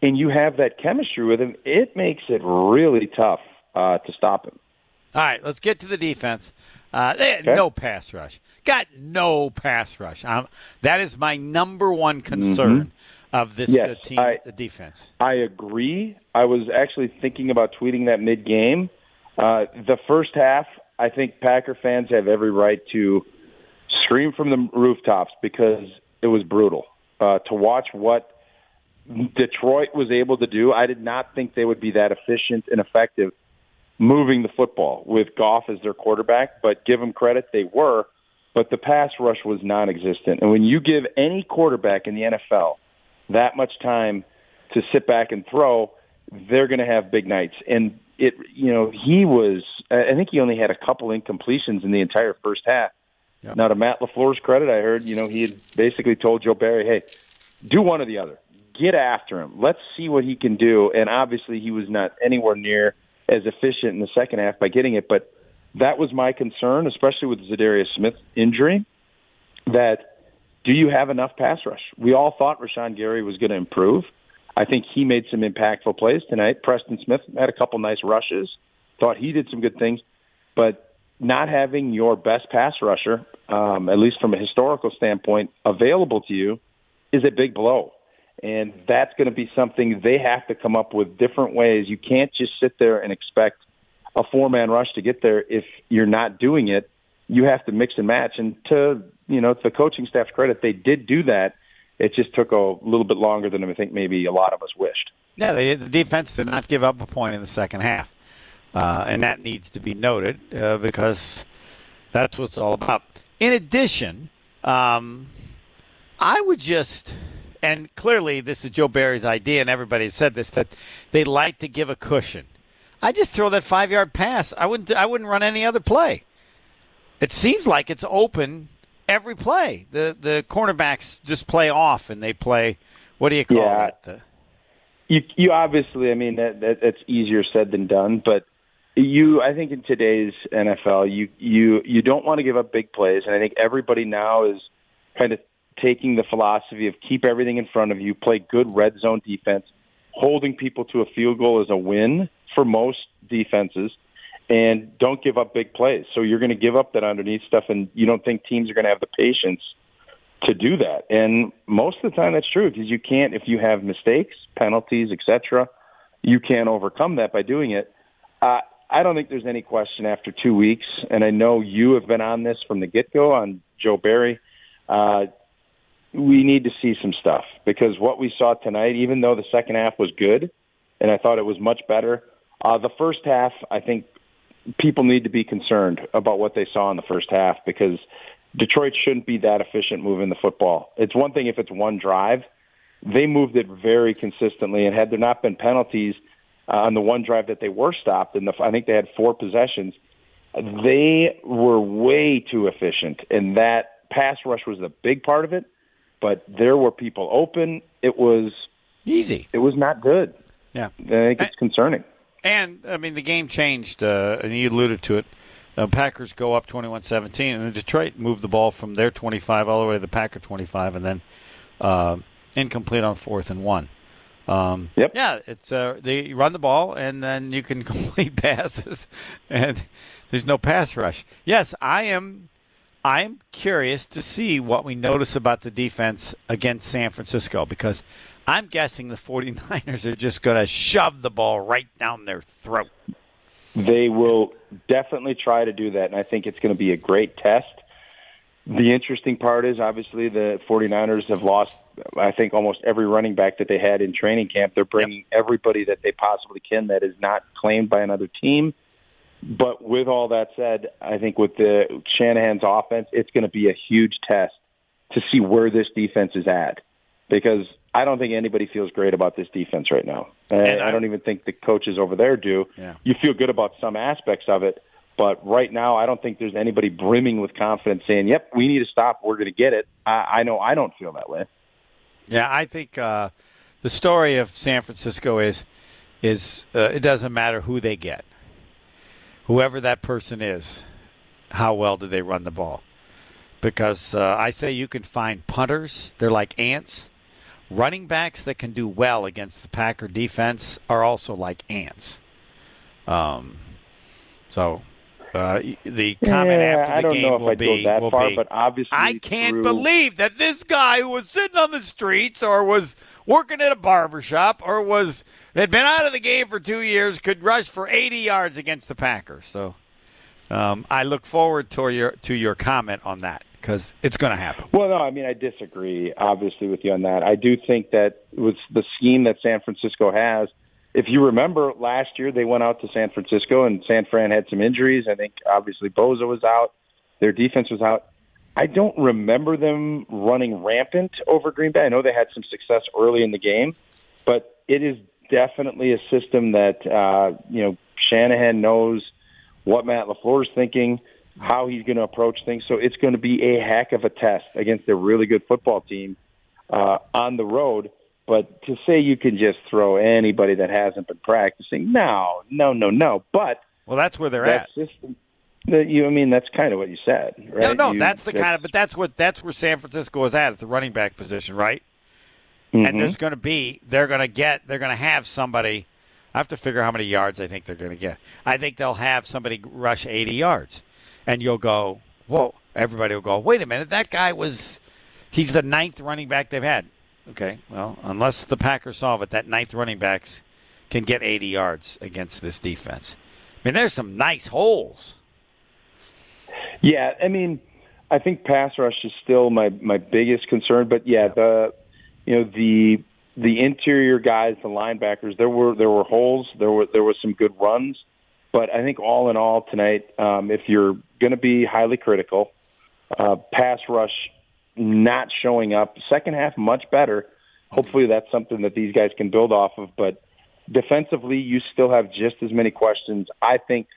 and you have that chemistry with him. It makes it really tough uh, to stop him. All right, let's get to the defense. Uh, they had no pass rush. Got no pass rush. Um, that is my number one concern of this Yes, uh, team I- the defense. I agree. I was actually thinking about tweeting that mid game. Uh, the first half, I think Packer fans have every right to scream from the rooftops because it was brutal uh, to watch what Detroit was able to do. I did not think they would be that efficient and effective moving the football with Goff as their quarterback, but give them credit, they were. But the pass rush was non existent. And when you give any quarterback in the NFL that much time to sit back and throw, they're going to have big nights. And it, you know, he was, I think he only had a couple incompletions in the entire first half. Yep. Now, to Matt LaFleur's credit, I heard, you know, he had basically told Joe Barry, hey, do one or the other. Get after him. Let's see what he can do. And obviously, he was not anywhere near as efficient in the second half by getting it. But that was my concern, especially with Za'Darius Smith injury. That do you have enough pass rush? We all thought Rashan Gary was going to improve. I think he made some impactful plays tonight. Preston Smith had a couple nice rushes. Thought he did some good things, but not having your best pass rusher, um, at least from a historical standpoint, available to you, is a big blow. And that's going to be something they have to come up with different ways. You can't just sit there and expect a four man rush to get there if you're not doing it. You have to mix and match. And to you know, to the coaching staff's credit, they did do that. It just took a little bit longer than I think maybe a lot of us wished. Yeah, they, the defense did not give up a point in the second half, uh, and that needs to be noted uh, because that's what it's all about. In addition, um, I would just, and clearly this is Joe Barry's idea, and everybody said this that they like to give a cushion. I just throw that five yard pass. I wouldn't. I wouldn't run any other play. It seems like it's open every play. The the cornerbacks just play off and they play. What do you call Yeah. it? The, You, you obviously, I mean, that, that that's easier said than done. But you, I think, in today's NFL, you you you don't want to give up big plays, and I think everybody now is kind of taking the philosophy of keep everything in front of you, play good red zone defense. Holding people to a field goal is a win for most defenses, and don't give up big plays. So you're going to give up that underneath stuff, and you don't think teams are going to have the patience to do that. And most of the time, that's true because you can't if you have mistakes, penalties, etc. You can't overcome that by doing it. Uh, I don't think there's any question after two weeks, and I know you have been on this from the get go on Joe Barry. Uh, we need to see some stuff because what we saw tonight, even though the second half was good, and I thought it was much better, uh, the first half, I think people need to be concerned about what they saw in the first half because Detroit shouldn't be that efficient moving the football. It's one thing if it's one drive. They moved it very consistently, and had there not been penalties uh, on the one drive that they were stopped, and the, I think they had four possessions, they were way too efficient, and that pass rush was a big part of it. But there were people open. It was easy. It was not good. Yeah, I think it's concerning. And I mean, the game changed, uh, and you alluded to it. Uh, Packers go up 21-17, and then Detroit moved the ball from their 25 all the way to the Packer 25, and then uh, incomplete on fourth and one. Um, yep. Yeah, it's uh, they run the ball, and then you can (laughs) complete passes, and there's no pass rush. Yes, I am. I am curious to see what we notice about the defense against San Francisco because I'm guessing the 49ers are just going to shove the ball right down their throat. They will definitely try to do that, and I think it's going to be a great test. The interesting part is obviously the 49ers have lost, I think, almost every running back that they had in training camp. They're bringing everybody that they possibly can that is not claimed by another team. But with all that said, I think with the Shanahan's offense, it's going to be a huge test to see where this defense is at because I don't think anybody feels great about this defense right now. And I, don't even think the coaches over there do. Yeah. You feel good about some aspects of it, but right now I don't think there's anybody brimming with confidence saying, "Yep, we need to stop. We're going to get it." I, I know I don't feel that way. Yeah, I think uh, the story of San Francisco is is uh, it doesn't matter who they get, whoever that person is, how well do they run the ball? Because uh, I say you can find punters; they're like ants. Running backs that can do well against the Packer defense are also like ants. Um, so uh, the comment Yeah, after the I don't game know if will I'd go be, that will far, be, but obviously I can't through- believe that this guy who was sitting on the streets or was working at a barber shop or was had been out of the game for two years could rush for 80 yards against the Packers. So um, I look forward to your to your comment on that. Because it's going to happen. Well, no, I mean I disagree obviously with you on that. I do think that with the scheme that San Francisco has, if you remember last year they went out to San Francisco and San Fran had some injuries. I think obviously Bosa was out, their defense was out. I don't remember them running rampant over Green Bay. I know they had some success early in the game, but it is definitely a system that uh, you know Shanahan knows what Matt LaFleur is thinking, how he's going to approach things. So it's going to be a heck of a test against a really good football team uh, on the road. But to say you can just throw anybody that hasn't been practicing, no, no, no, no. But Well, that's where they're that at. system, that you, I mean, that's kind of what you said, right? No, no, You- that's the kind of. But that's what that's where San Francisco is at at the running back position, right? Mhm. And there's going to be they're going to get they're going to have somebody. I have to figure how many yards I think they're going to get. I think they'll have somebody rush 80 yards, and you'll go, whoa! Everybody will go, wait a minute, that guy was, he's the ninth running back they've had. Okay, well, unless the Packers solve it, that ninth running backs can get 80 yards against this defense. I mean, there's some nice holes. Yeah, I mean, I think pass rush is still my my biggest concern, but yeah, the you know the the interior guys, the linebackers, there were there were holes, there were there was some good runs, but I think all in all tonight, um, if you're going to be highly critical, uh, pass rush not showing up, second half much better. Hopefully, that's something that these guys can build off of, but. Defensively, you still have just as many questions. I think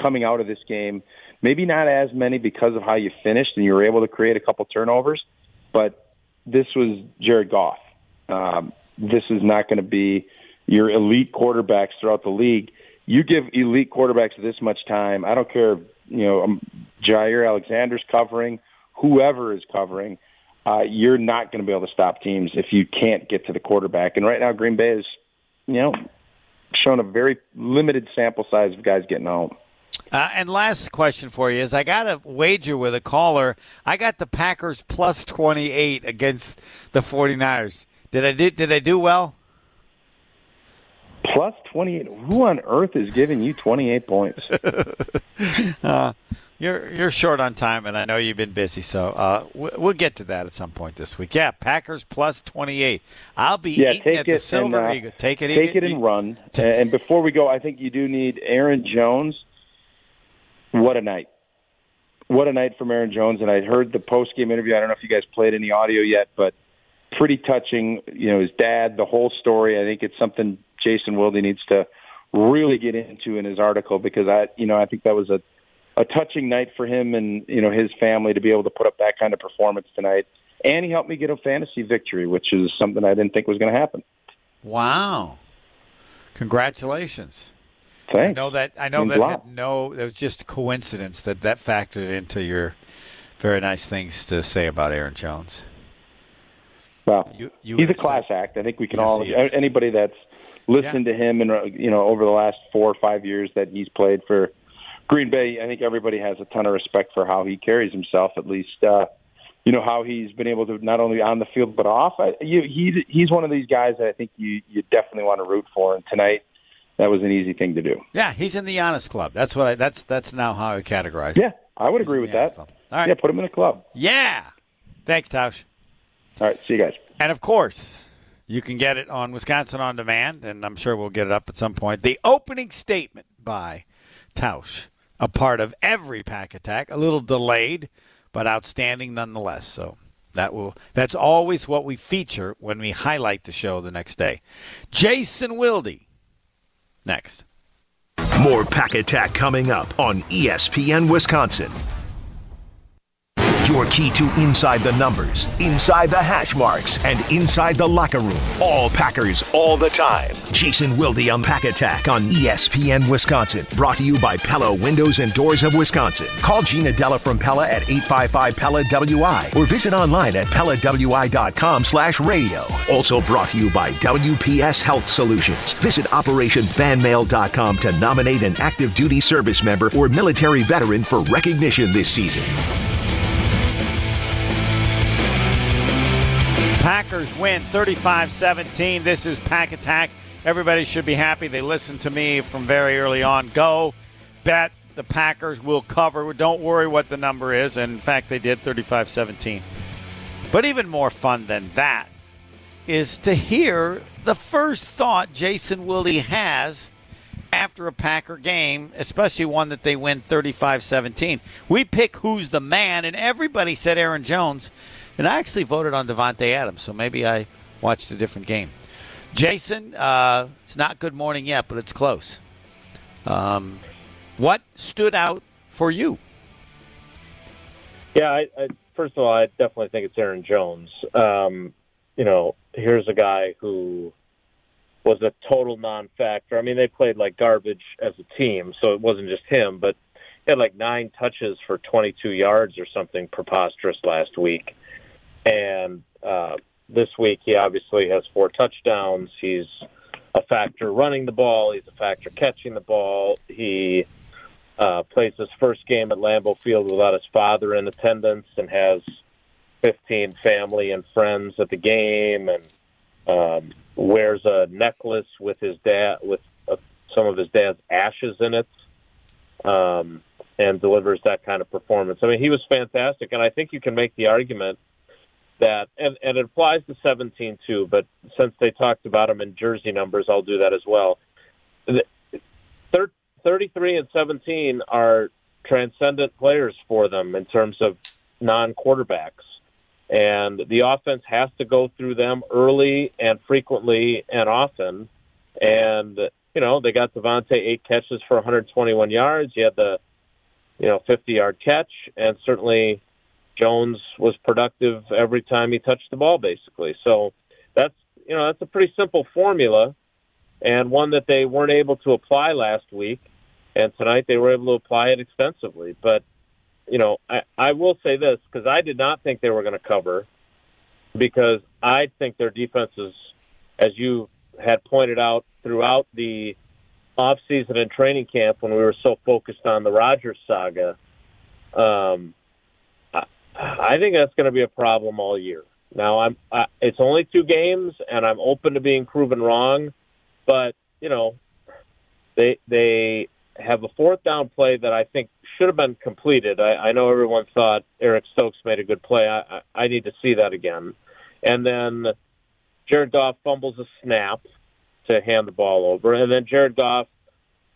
coming out of this game, maybe not as many because of how you finished and you were able to create a couple turnovers, but this was Jared Goff. Um, this is not going to be your elite quarterbacks throughout the league. You give elite quarterbacks this much time. I don't care, if, you know, um, Jaire Alexander's covering, whoever is covering. Uh, you're not going to be able to stop teams if you can't get to the quarterback. And right now, Green Bay is, you know, shown a very limited sample size of guys getting home. Uh, and last question for you is I got a wager with a caller. I got the Packers plus 28 against the 49ers. Did I do, did I do well? Plus 28. Who on earth is giving you 28 points? (laughs) Uh, you're you're short on time, and I know you've been busy, so uh, we- we'll get to that at some point this week. Yeah, Packers plus 28. I'll be yeah, eating take at it the Silver and, uh, Eagle. Take it, take eat it and run. and before we go, I think you do need Aaron Jones. What a night! What a night from Aaron Jones. And I heard the post game interview. I don't know if you guys played any audio yet, but pretty touching. You know, his dad, the whole story. I think it's something Jason Wilde needs to really get into in his article because I, you know, I think that was a a touching night for him and you know his family to be able to put up that kind of performance tonight. And he helped me get a fantasy victory, which is something I didn't think was going to happen. Wow! Congratulations. Thanks. I know that. I know that had no. It was just a coincidence that that factored into your very nice things to say about Aaron Jones. Well, You- you he's a class act. I think we can Yes, all anybody that's listened to him and uh, you know over the last four or five years that he's played for Green Bay. I think everybody has a ton of respect for how he carries himself. At least uh, you know how he's been able to not only on the field but off. I, you, he's he's one of these guys that I think you you definitely want to root for. And tonight, that was an easy thing to do. Yeah, he's in the Giannis club. That's what. I, that's that's now how I categorize. Yeah, I would agree with that. All right. Yeah, put him in the club. Yeah. Thanks, Tausch. All right, see you guys. And of course, you can get it on Wisconsin on Demand, and I'm sure we'll get it up at some point. The opening statement by Tausch, a part of every pack attack, a little delayed, but outstanding nonetheless. So that will that's always what we feature when we highlight the show the next day. Jason Wilde, next. More Pack Attack coming up on ESPN Wisconsin. Your key to inside the numbers, inside the hash marks, and inside the locker room. All Packers, all the time. Jason Wilde on Pack Attack on ESPN Wisconsin. Brought to you by Pella Windows and Doors of Wisconsin. Call Gina Della from Pella at 855 Pella WI or visit online at PellaWI.com slash radio. Also brought to you by WPS Health Solutions. Visit OperationFanmail.com to nominate an active duty service member or military veteran for recognition this season. Packers win 35 17. This is Pack Attack. Everybody should be happy. They listened to me from very early on. Go bet the Packers will cover. Don't worry what the number is. And in fact, they did 35 17. But even more fun than that is to hear the first thought Jason Wilde has after a Packer game, especially one that they win 35 17. We pick who's the man, and everybody said Aaron Jones. And I actually voted on Davante Adams, so maybe I watched a different game. Jason, uh, it's not good morning yet, but it's close. Um, what stood out for you? Yeah, I, I, first of all, I definitely think it's Aaron Jones. Um, you know, here's a guy who was a total non-factor. I mean, they played like garbage as a team, so it wasn't just him, but he had like nine touches for 22 yards or something preposterous last week. And uh, this week, he obviously has four touchdowns. He's a factor running the ball. He's a factor catching the ball. He uh, plays his first game at Lambeau Field without his father in attendance and has 15 family and friends at the game and um, wears a necklace with his dad with uh, some of his dad's ashes in it um, and delivers that kind of performance. I mean, he was fantastic, and I think you can make the argument that, and, and it applies to 17 too, but since they talked about him in jersey numbers, I'll do that as well. The- thir- 33 and 17 are transcendent players for them in terms of non quarterbacks. And the offense has to go through them early and frequently and often. And, you know, they got Davante eight catches for 121 yards. You had the, you know, 50 yard catch. And certainly Jones was productive every time he touched the ball, basically. So that's, you know, that's a pretty simple formula and one that they weren't able to apply last week. And tonight they were able to apply it extensively. But, you know, I, I will say this because I did not think they were going to cover because I think their defense is, as you had pointed out throughout the off season and training camp when we were so focused on the Rodgers saga, um, I, think that's going to be a problem all year. Now, I'm I, it's only two games, and I'm open to being proven wrong, but you know, they they have a fourth down play that I think should have been completed. I, I know everyone thought Eric Stokes made a good play. I, I, I need to see that again. And then Jared Goff fumbles a snap to hand the ball over, and then Jared Goff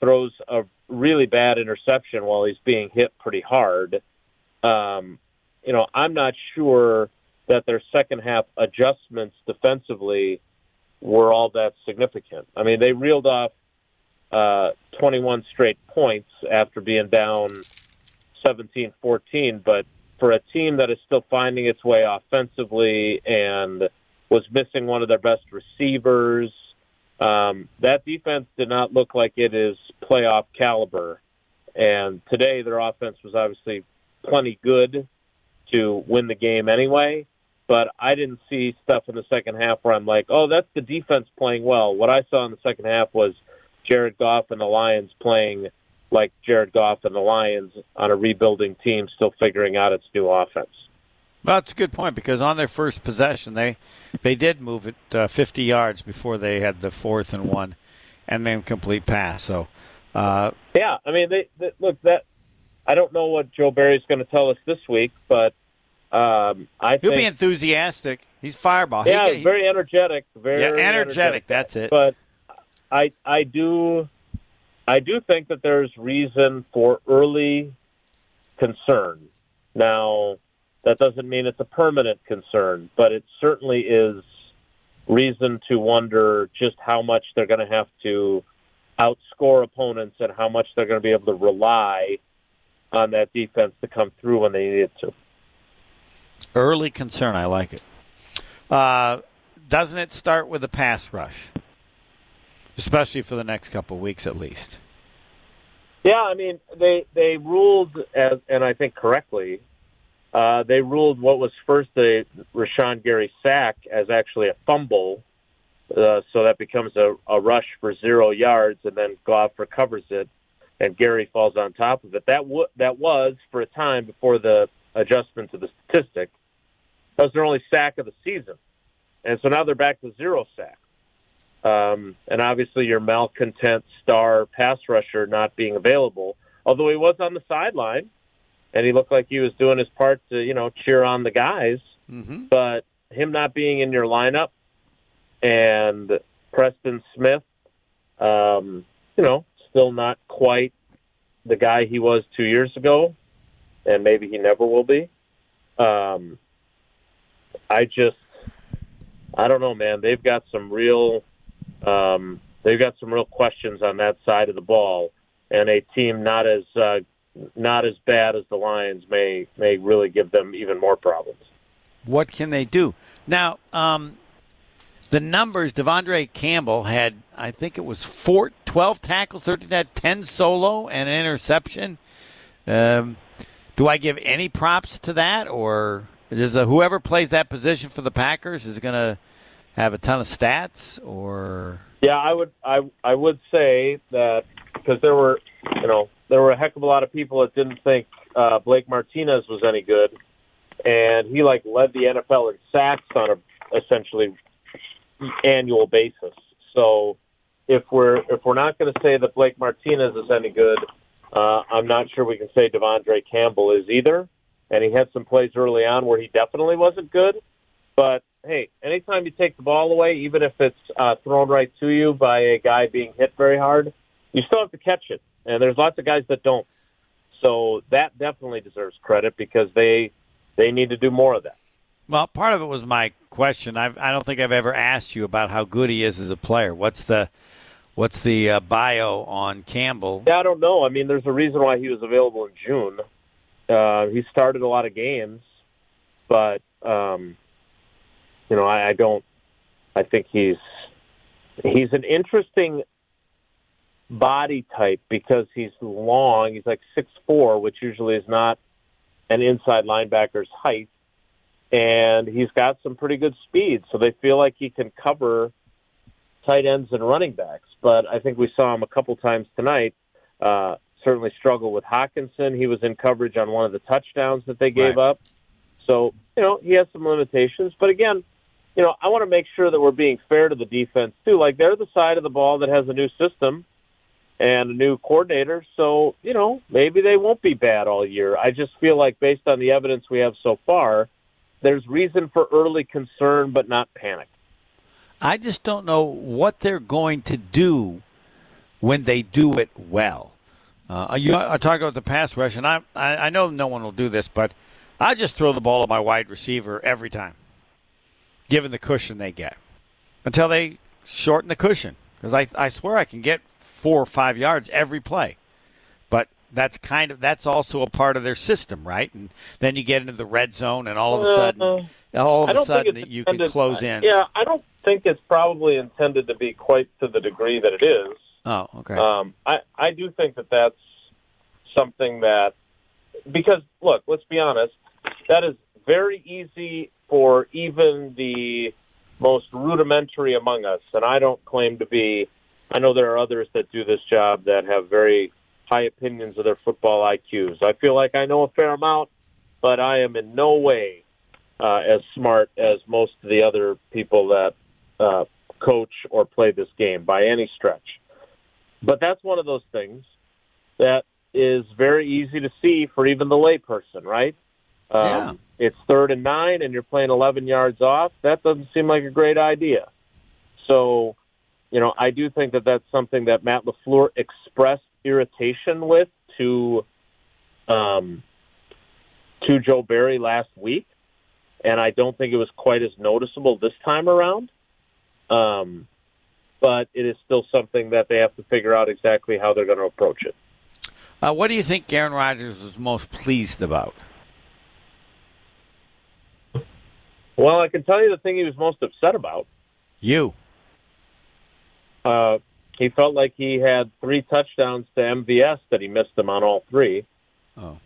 throws a really bad interception while he's being hit pretty hard. Um, you know, I'm not sure that their second half adjustments defensively were all that significant. I mean, they reeled off uh, 21 straight points after being down 17 14, but for a team that is still finding its way offensively and was missing one of their best receivers, um, that defense did not look like it is playoff caliber. And today, their offense was obviously plenty good to win the game anyway. But I didn't see stuff in the second half where I'm like, oh, that's the defense playing well. What I saw in the second half was Jared Goff and the Lions playing like Jared Goff and the Lions on a rebuilding team, still figuring out its new offense. Well, that's a good point because on their first possession, they they did move it uh, 50 yards before they had the fourth and one, and then complete pass. So, uh, Yeah, I mean, they, they look that. I don't know what Joe Barry's going to tell us this week, but um, I think he'll think be enthusiastic. He's fireball. Yeah, he- very energetic. Very Yeah, energetic, that's it. But I I do I do think that there's reason for early concern. Now, that doesn't mean it's a permanent concern, but it certainly is reason to wonder just how much they're going to have to outscore opponents and how much they're going to be able to rely on that defense to come through when they need it to. Early concern. I like it. Uh, doesn't it start with a pass rush? Especially for the next couple weeks, at least. Yeah, I mean they they ruled as and I think correctly. Uh, they ruled what was first a Rashan Gary sack as actually a fumble, uh, so that becomes a, a rush for zero yards, and then Goff recovers it, and Gary falls on top of it. That w- that was for a time before the adjustment to the statistic. That was their only sack of the season, and so now they're back to zero sacks. Um, and obviously, your malcontent star pass rusher not being available. although he was on the sideline and he looked like he was doing his part to you know cheer on the guys, Mm-hmm. but him not being in your lineup and Preston Smith, um, you know, still not quite the guy he was two years ago, and maybe he never will be. Um, I just, I don't know, man. They've got some real, um, they've got some real questions on that side of the ball, and a team not as uh, not as bad as the Lions may may really give them even more problems. What can they do now? Um, the numbers. De'Vondre Campbell had, I think it was four, 12 tackles, thirteen had ten solo and an interception. Um, do I give any props to that, or is uh, whoever plays that position for the Packers is going to have a ton of stats, or Yeah, I would I I would say that because there were you know there were a heck of a lot of people that didn't think uh, Blake Martinez was any good, and he like led the NFL in sacks on a essentially annual basis. So if we're if we're not going to say that Blake Martinez is any good, uh, I'm not sure we can say De'Vondre Campbell is either. And he had some plays early on where he definitely wasn't good. But hey, anytime you take the ball away, even if it's uh, thrown right to you by a guy being hit very hard, you still have to catch it. And there's lots of guys that don't. So that definitely deserves credit because they they need to do more of that. Well, part of it was my question. I've, I don't think I've ever asked you about how good he is as a player. What's the what's the uh, bio on Campbell? Yeah, I don't know. I mean, there's a reason why he was available in June. Uh, he started a lot of games, but um, you know, I, I don't. I think he's he's an interesting body type because he's long. He's like six four, which usually is not an inside linebacker's height, and he's got some pretty good speed. So they feel like he can cover tight ends and running backs. But I think we saw him a couple times tonight. Uh, certainly struggle with Hockenson. He was in coverage on one of the touchdowns that they gave up. So you know he has some limitations. But again, you know I want to make sure that we're being fair to the defense too. Like they're the side of the ball that has a new system and a new coordinator. So, you know, maybe they won't be bad all year. I just feel like based on the evidence we have so far, there's reason for early concern but not panic. I just don't know what they're going to do when they do it well. Uh, you I talk about the pass rush, and I, I I know no one will do this, but I just throw the ball at my wide receiver every time, given the cushion they get, until they shorten the cushion. Because I I swear I can get four or five yards every play, that's kind of that's also a part of their system, right? And then you get into the red zone, and all of a sudden, all of a sudden you can close in. Yeah, I don't think it's probably intended to be quite to the degree that it is. Oh, okay. Um, I I do think that that's something that because look, let's be honest, that is very easy for even the most rudimentary among us, and I don't claim to be. I know there are others that do this job that have very high opinions of their football IQs. I feel like I know a fair amount, but I am in no way uh, as smart as most of the other people that uh, coach or play this game by any stretch. But that's one of those things that is very easy to see for even the layperson, right? Um, Yeah. It's third and nine, and you're playing 11 yards off. That doesn't seem like a great idea. So, you know, I do think that that's something that Matt LaFleur expressed irritation with to um, to Joe Barry last week, and I don't think it was quite as noticeable this time around. Um, but it is still something that they have to figure out exactly how they're going to approach it. Uh, what do you think Aaron Rodgers was most pleased about? Well, I can tell you the thing he was most upset about. You. Uh, he felt like he had three touchdowns to MVS that he missed them on all three. Oh.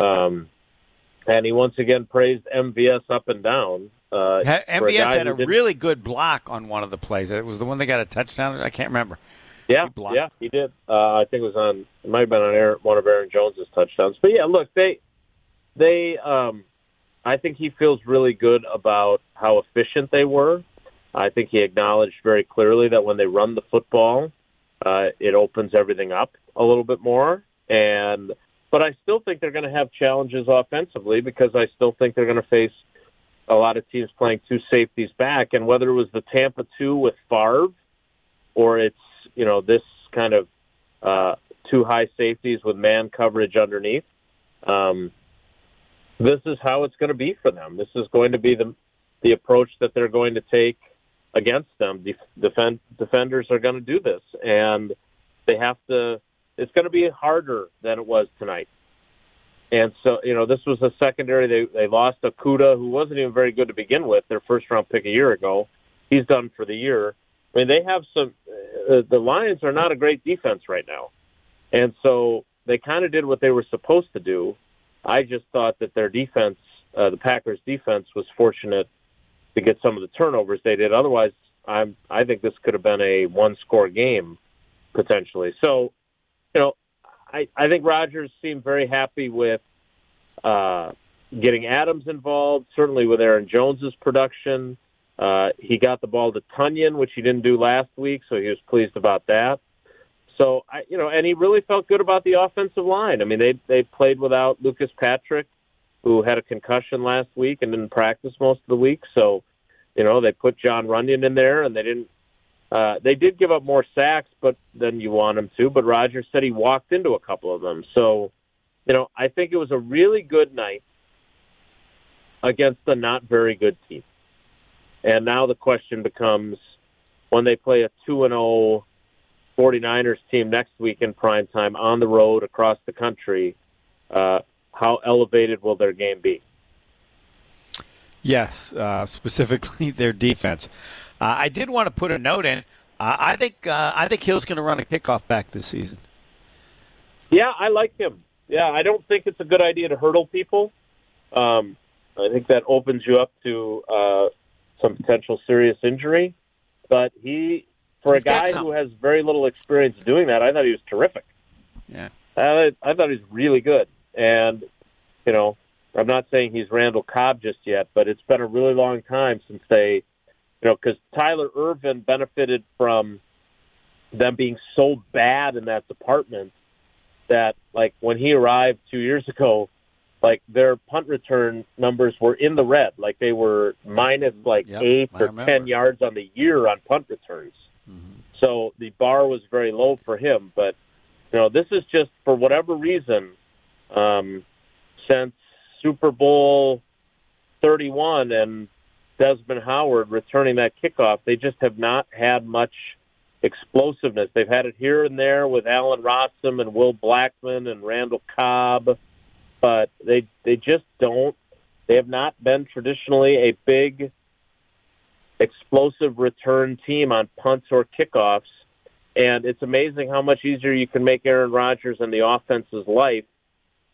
Um, and he once again praised MVS up and down. Uh, Ha- for a MVS had a really good block on one of the plays. It was the one that got a touchdown. I can't remember. Yeah, He yeah, he did. Uh, I think it was on. It might have been on Aaron, one of Aaron Jones's touchdowns. But yeah, look, they, they. Um, I think he feels really good about how efficient they were. I think he acknowledged very clearly that when they run the football, uh, it opens everything up a little bit more. and but I still think they're going to have challenges offensively because I still think they're going to face a lot of teams playing two safeties back, and whether it was the Tampa two with Favre or it's you know this kind of uh, two high safeties with man coverage underneath. Um, this is how it's going to be for them. This is going to be the the approach that they're going to take against them. Def- defend, defenders are going to do this, and they have to. It's going to be harder than it was tonight. And so, you know, this was a secondary. They they lost Okudah, who wasn't even very good to begin with. Their first round pick a year ago. He's done for the year. I mean, they have some. Uh, the Lions are not a great defense right now, and so they kind of did what they were supposed to do. I just thought that their defense, uh, the Packers' defense, was fortunate to get some of the turnovers they did. Otherwise, I'm I think this could have been a one-score game potentially. So, you know, I I think Rodgers seemed very happy with uh, getting Adams involved. Certainly with Aaron Jones's production. Uh, he got the ball to Tonyan, which he didn't do last week, so he was pleased about that. So I, you know, and he really felt good about the offensive line. I mean, they they played without Lucas Patrick, who had a concussion last week and didn't practice most of the week. So, you know, they put Jon Runyan in there, and they didn't. Uh, they did give up more sacks, but than you want them to. But Rodgers said he walked into a couple of them. So, you know, I think it was a really good night against a not very good team. And now the question becomes when they play a 2 and 0 49ers team next week in prime time on the road across the country, uh, how elevated will their game be? Yes, uh, specifically (laughs) their defense. Uh, I did want to put a note in. Uh, I think uh, I think Hill's going to run a kickoff back this season. Yeah, I like him. Yeah, I don't think it's a good idea to hurdle people. Um, I think that opens you up to uh, some potential serious injury. But he, for He's a guy who has very little experience doing that, I thought he was terrific. Yeah. I, I thought he was really good. And, you know, I'm not saying he's Randall Cobb just yet, but it's been a really long time since they, you know, because Tyler Ervin benefited from them being so bad in that department that, like, when he arrived two years ago, like their punt return numbers were in the red, like they were minus like Yep, eight I or remember. ten yards on the year on punt returns. Mm-hmm. So the bar was very low for him. But you know, this is just for whatever reason, um, since Super Bowl thirty-one and Desmond Howard returning that kickoff, they just have not had much explosiveness. They've had it here and there with Allen Rossum and Will Blackmon and Randall Cobb, but they they just don't. They have not been traditionally a big explosive return team on punts or kickoffs. And it's amazing how much easier you can make Aaron Rodgers and the offense's life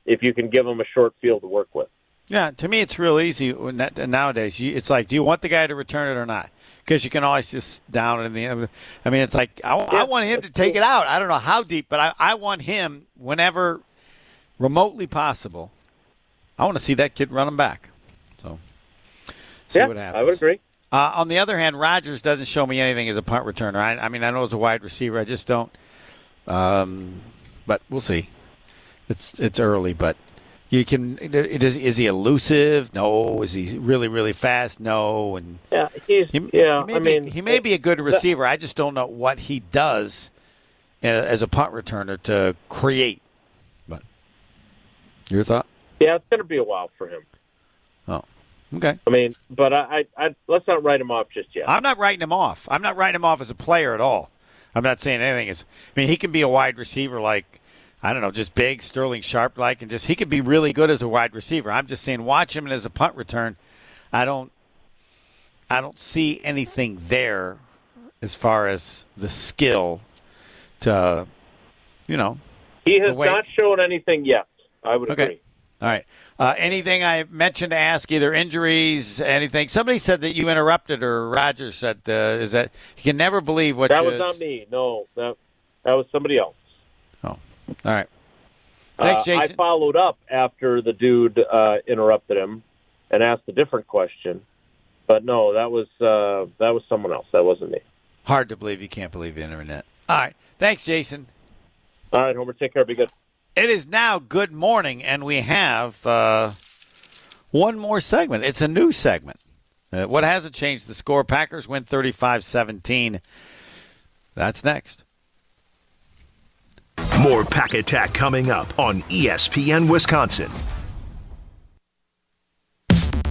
if you can give them a short field to work with. Yeah, to me, it's real easy nowadays. It's like, do you want the guy to return it or not? Because you can always just down it in the end. I mean, it's like I, I want him to take it out. I don't know how deep, but I, I want him whenever remotely possible. I want to see that kid run him back. So, see yeah, what happens. I would agree. Uh, on the other hand, Rodgers doesn't show me anything as a punt returner. I, I mean, I know as a wide receiver, I just don't. Um, but we'll see. It's it's early, but you can. It is, is he elusive? No. Is he really really fast? No. And Yeah, he's he, yeah. he may I be, mean, he may be a good receiver. I just don't know what he does uh, as a punt returner to create. But your thought? yeah, it's going to be a while for him. Oh, okay. I mean, but I, I, I let's not write him off just yet. I'm not writing him off. I'm not writing him off as a player at all. I'm not saying anything is. I mean, he can be a wide receiver like I don't know, just big Sterling Sharpe like, and just he could be really good as a wide receiver. I'm just saying, watch him as a punt return. I don't, I don't see anything there as far as the skill to, you know. he has not shown anything yet. I would Okay. agree. All right. Uh, anything I mentioned to ask, either injuries, anything? Somebody said that you interrupted, or Roger said, uh, is that you can never believe what That you was not me. No, that that was somebody else. All right. Thanks, Uh, Jason. I followed up after the dude uh, interrupted him and asked a different question, but no, that was uh, that was someone else. That wasn't me. Hard to believe you can't believe the internet. All right. Thanks, Jason. All right, Homer, take care. Be good. It is now good morning, and we have uh, one more segment. It's a new segment. Uh, what hasn't changed? The score Packers win 35 17. That's next. More Pack Attack coming up on ESPN Wisconsin.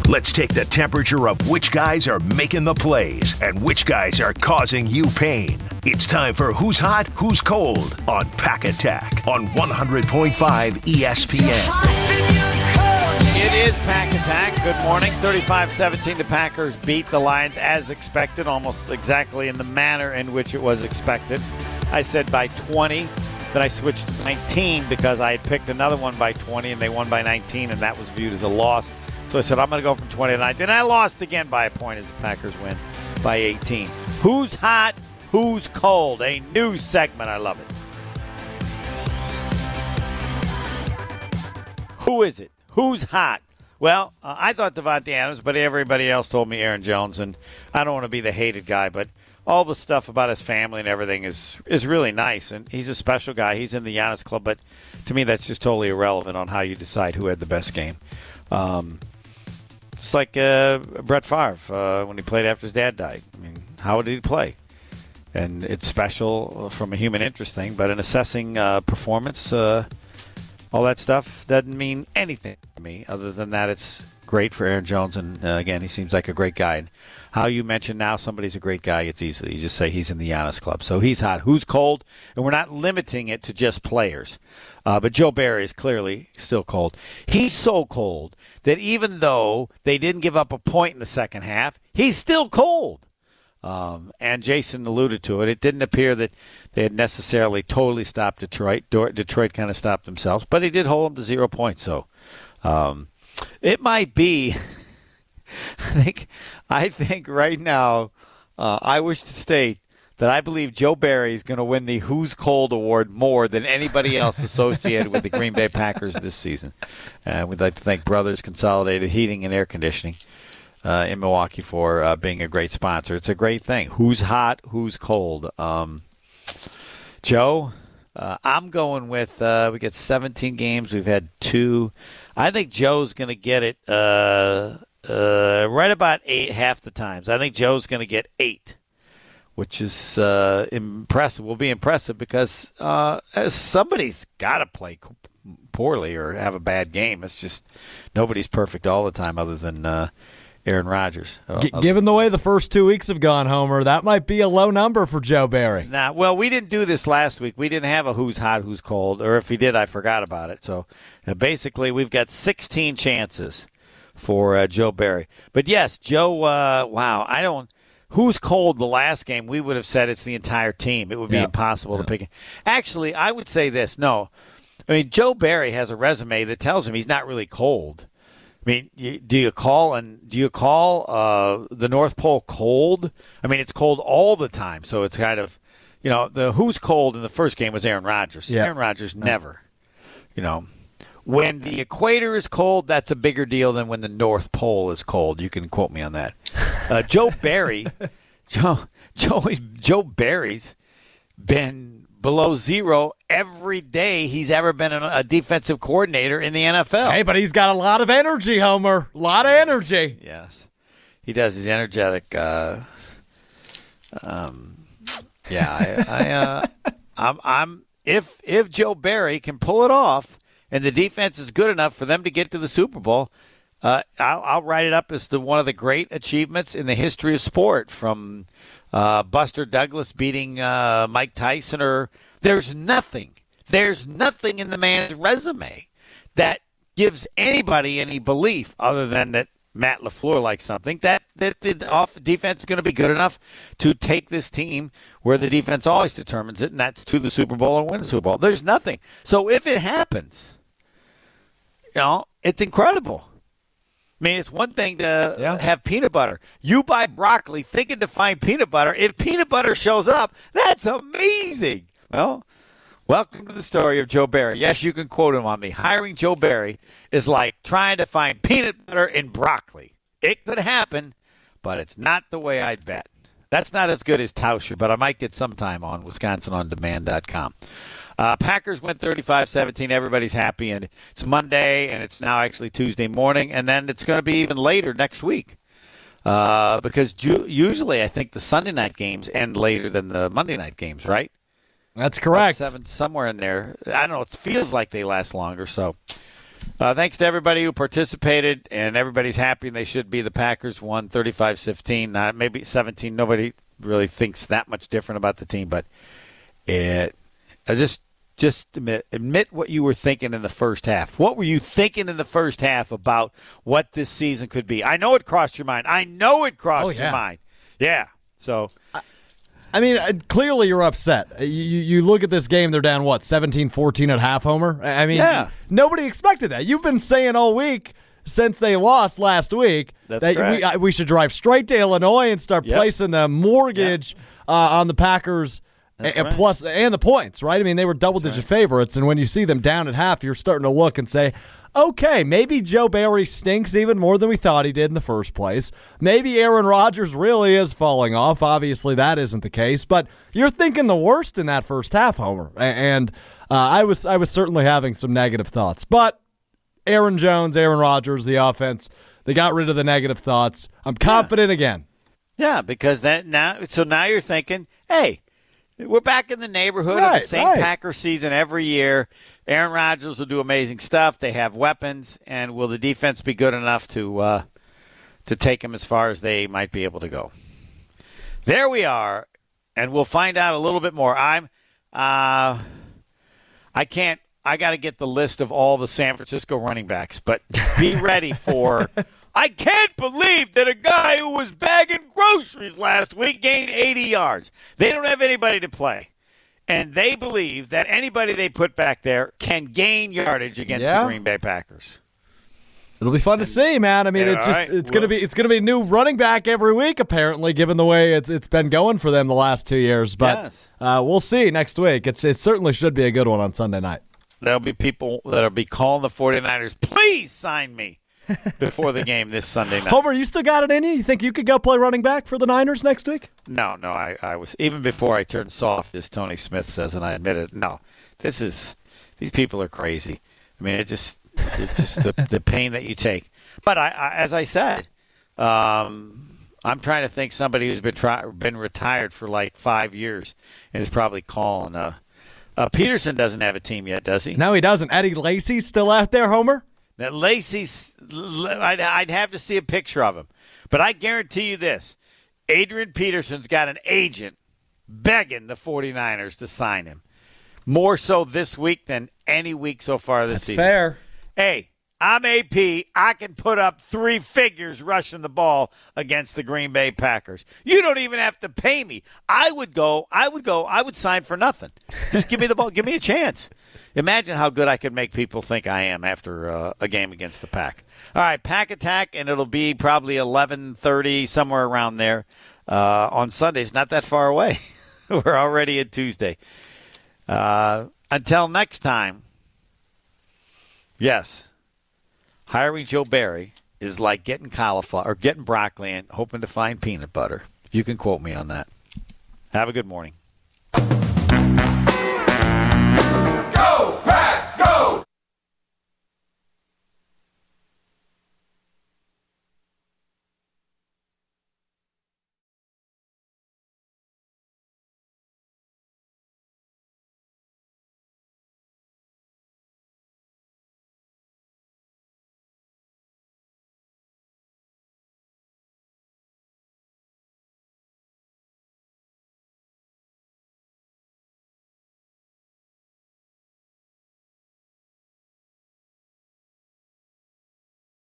Let's take the temperature of which guys are making the plays and which guys are causing you pain. It's time for Who's Hot, Who's Cold on Pack Attack on 100.5 ESPN. It is Pack Attack. Good morning. 35 17. The Packers beat the Lions as expected, almost exactly in the manner in which it was expected. I said by 20. Then I switched to 19 because I had picked another one by 20 and they won by 19, and that was viewed as a loss. So I said, I'm going to go from 20 to 19. And I lost again by a point as the Packers win by 18. Who's hot? Who's cold? A new segment. I love it. Who is it? Who's hot? Well, uh, I thought Davante Adams, but everybody else told me Aaron Jones, and I don't want to be the hated guy, but all the stuff about his family and everything is is really nice, and he's a special guy. He's in the Giannis club, but to me, that's just totally irrelevant on how you decide who had the best game. Um, it's like uh, Brett Favre uh, when he played after his dad died. I mean, how did he play? And it's special from a human interest thing, but in assessing uh, performance, uh, all that stuff doesn't mean anything to me other than that it's great for Aaron Jones. And uh, again, he seems like a great guy. And how you mention now somebody's a great guy, it's easy. You just say he's in the Giannis club. So he's hot. Who's cold? And we're not limiting it to just players. Uh, but Joe Barry is clearly still cold. He's so cold that even though they didn't give up a point in the second half, he's still cold. Um, and Jason alluded to it. It didn't appear that they had necessarily totally stopped Detroit. Detroit kind of stopped themselves, but he did hold them to zero points. So um, it might be. (laughs) (laughs) I think. I think right now, uh, I wish to state that I believe Joe Barry is going to win the Who's Cold Award more than anybody else associated with the Green Bay Packers this season. Uh, we'd like to thank Brothers Consolidated Heating and Air Conditioning uh, in Milwaukee for uh, being a great sponsor. It's a great thing. Who's hot? Who's cold? Um, Joe, uh, I'm going with. Uh, we got 17 games. We've had two. I think Joe's going to get it uh, uh, right about eight half the times. I think Joe's going to get eight, which is uh, impressive. Will be impressive because uh, somebody's got to play poorly or have a bad game. It's just nobody's perfect all the time, other than uh, Aaron Rodgers. G- given the way the first two weeks have gone, Homer, that might be a low number for Joe Barry. Nah, well, we didn't do this last week. We didn't have a who's hot, who's cold, or if we did, I forgot about it. So uh, basically, we've got 16 chances for uh, Joe Barry. But yes, Joe. Uh, wow, I don't. Who's cold the last game? We would have said it's the entire team. It would be Yeah. impossible to pick. it. Actually, I would say this. No, I mean Joe Barry has a resume that tells him he's not really cold. I mean, do you call and do you call uh, the North Pole cold? I mean, it's cold all the time, so it's kind of, you know, the who's cold in the first game was Aaron Rodgers. Yeah. Aaron Rodgers never, you know, when the equator is cold, that's a bigger deal than when the North Pole is cold. You can quote me on that. (laughs) Uh, Joe Barry, Joe Joe Joe Barry's been below zero every day he's ever been a, a defensive coordinator in the NFL. Hey, but he's got a lot of energy, Homer. A lot of energy. Yes, he does. He's energetic. Uh, um, yeah, I, I uh, (laughs) I'm, I'm. If if Joe Barry can pull it off, and the defense is good enough for them to get to the Super Bowl, uh, I'll, I'll write it up as the one of the great achievements in the history of sport. From uh, Buster Douglas beating uh, Mike Tyson, or there's nothing. There's nothing in the man's resume that gives anybody any belief other than that Matt LaFleur likes something that that the off defense is going to be good enough to take this team where the defense always determines it, and that's to the Super Bowl and win the Super Bowl. There's nothing. So if it happens, you know, it's incredible. I mean, it's one thing to have peanut butter. You buy broccoli thinking to find peanut butter. If peanut butter shows up, that's amazing. Well, welcome to the story of Joe Barry. Yes, you can quote him on me. Hiring Joe Barry is like trying to find peanut butter in broccoli. It could happen, but it's not the way I'd bet. That's not as good as Tauscher, but I might get some time on WisconsinOnDemand.com. Uh, Packers win 35-17. Everybody's happy, and it's Monday, and it's now actually Tuesday morning, and then it's going to be even later next week. Uh, because ju- usually I think the Sunday night games end later than the Monday night games, right? That's correct. About seven somewhere in there. I don't know. It feels like they last longer. So, uh, thanks to everybody who participated, and everybody's happy. And they should be. The Packers won 35-15, not maybe 17. Nobody really thinks that much different about the team, but it. I just just admit, admit what you were thinking in the first half. What were you thinking in the first half about what this season could be? I know it crossed your mind. I know it crossed Oh, your mind. Yeah. So I mean, uh, clearly you're upset. Uh, You, you look at this game, they're down, what, 17 14 at half, Homer? I I mean, Yeah. nobody expected that. You've been saying all week since they lost last week That's that we, uh, we should drive straight to Illinois and start Yep. placing the mortgage uh, on the Packers. And right. plus and the points, right? I mean, they were double digit favorites, and when you see them down at half, you're starting to look and say, okay, maybe Joe Barry stinks even more than we thought he did in the first place. Maybe Aaron Rodgers really is falling off. Obviously, that isn't the case, but you're thinking the worst in that first half, Homer. And uh, I was I was certainly having some negative thoughts, but Aaron Jones, Aaron Rodgers, the offense, they got rid of the negative thoughts. I'm confident again. Yeah, because that now so now you're thinking, hey, we're back in the neighborhood of the same right. Packer season every year. Aaron Rodgers will do amazing stuff. They have weapons, and will the defense be good enough to uh, to take them as far as they might be able to go? There we are, and we'll find out a little bit more. I'm, uh, I can't. I got to get the list of all the San Francisco running backs, but be ready for. (laughs) I can't believe that a guy who was bagging groceries last week gained 80 yards. They don't have anybody to play. And they believe that anybody they put back there can gain yardage against Yeah. the Green Bay Packers. It'll be fun to see, man. I mean, Yeah, it's just right. it's gonna be it's gonna be new running back every week, apparently, given the way it's it's been going for them the last two years. But Yes. uh, we'll see next week. It's it certainly should be a good one on Sunday night. There'll be people that'll be calling the 49ers, please sign me (laughs) before the game this Sunday night. Homer, you still got it in you? You think you could go play running back for the Niners next week? No, no, I, I was even before I turned soft, as Tony Smith says, and I admit it. No, this is these people are crazy. I mean, it just it's just the, the pain that you take. But I, I as I said, um, I'm trying to think somebody who's been try, been retired for like five years and is probably calling. Uh, uh, Peterson doesn't have a team yet, does he? No, he doesn't. Eddie Lacy's still out there, Homer. Now, Lacy's, I'd, I'd have to see a picture of him. But I guarantee you this Adrian Peterson's got an agent begging the 49ers to sign him. More so this week than any week so far this season. Fair. Hey, I'm AP. I can put up three figures rushing the ball against the Green Bay Packers. You don't even have to pay me. I would go, I would go, I would sign for nothing. Just give me the ball. Give me a chance. Imagine how good I could make people think I am after uh, a game against the Pack. All right, Pack Attack, and it'll be probably 11:30 somewhere around there uh, on Sundays. Not that far away. (laughs) We're already at Tuesday. Uh, until next time. Yes, hiring Joe Barry is like getting cauliflower or getting broccoli and hoping to find peanut butter. You can quote me on that. Have a good morning.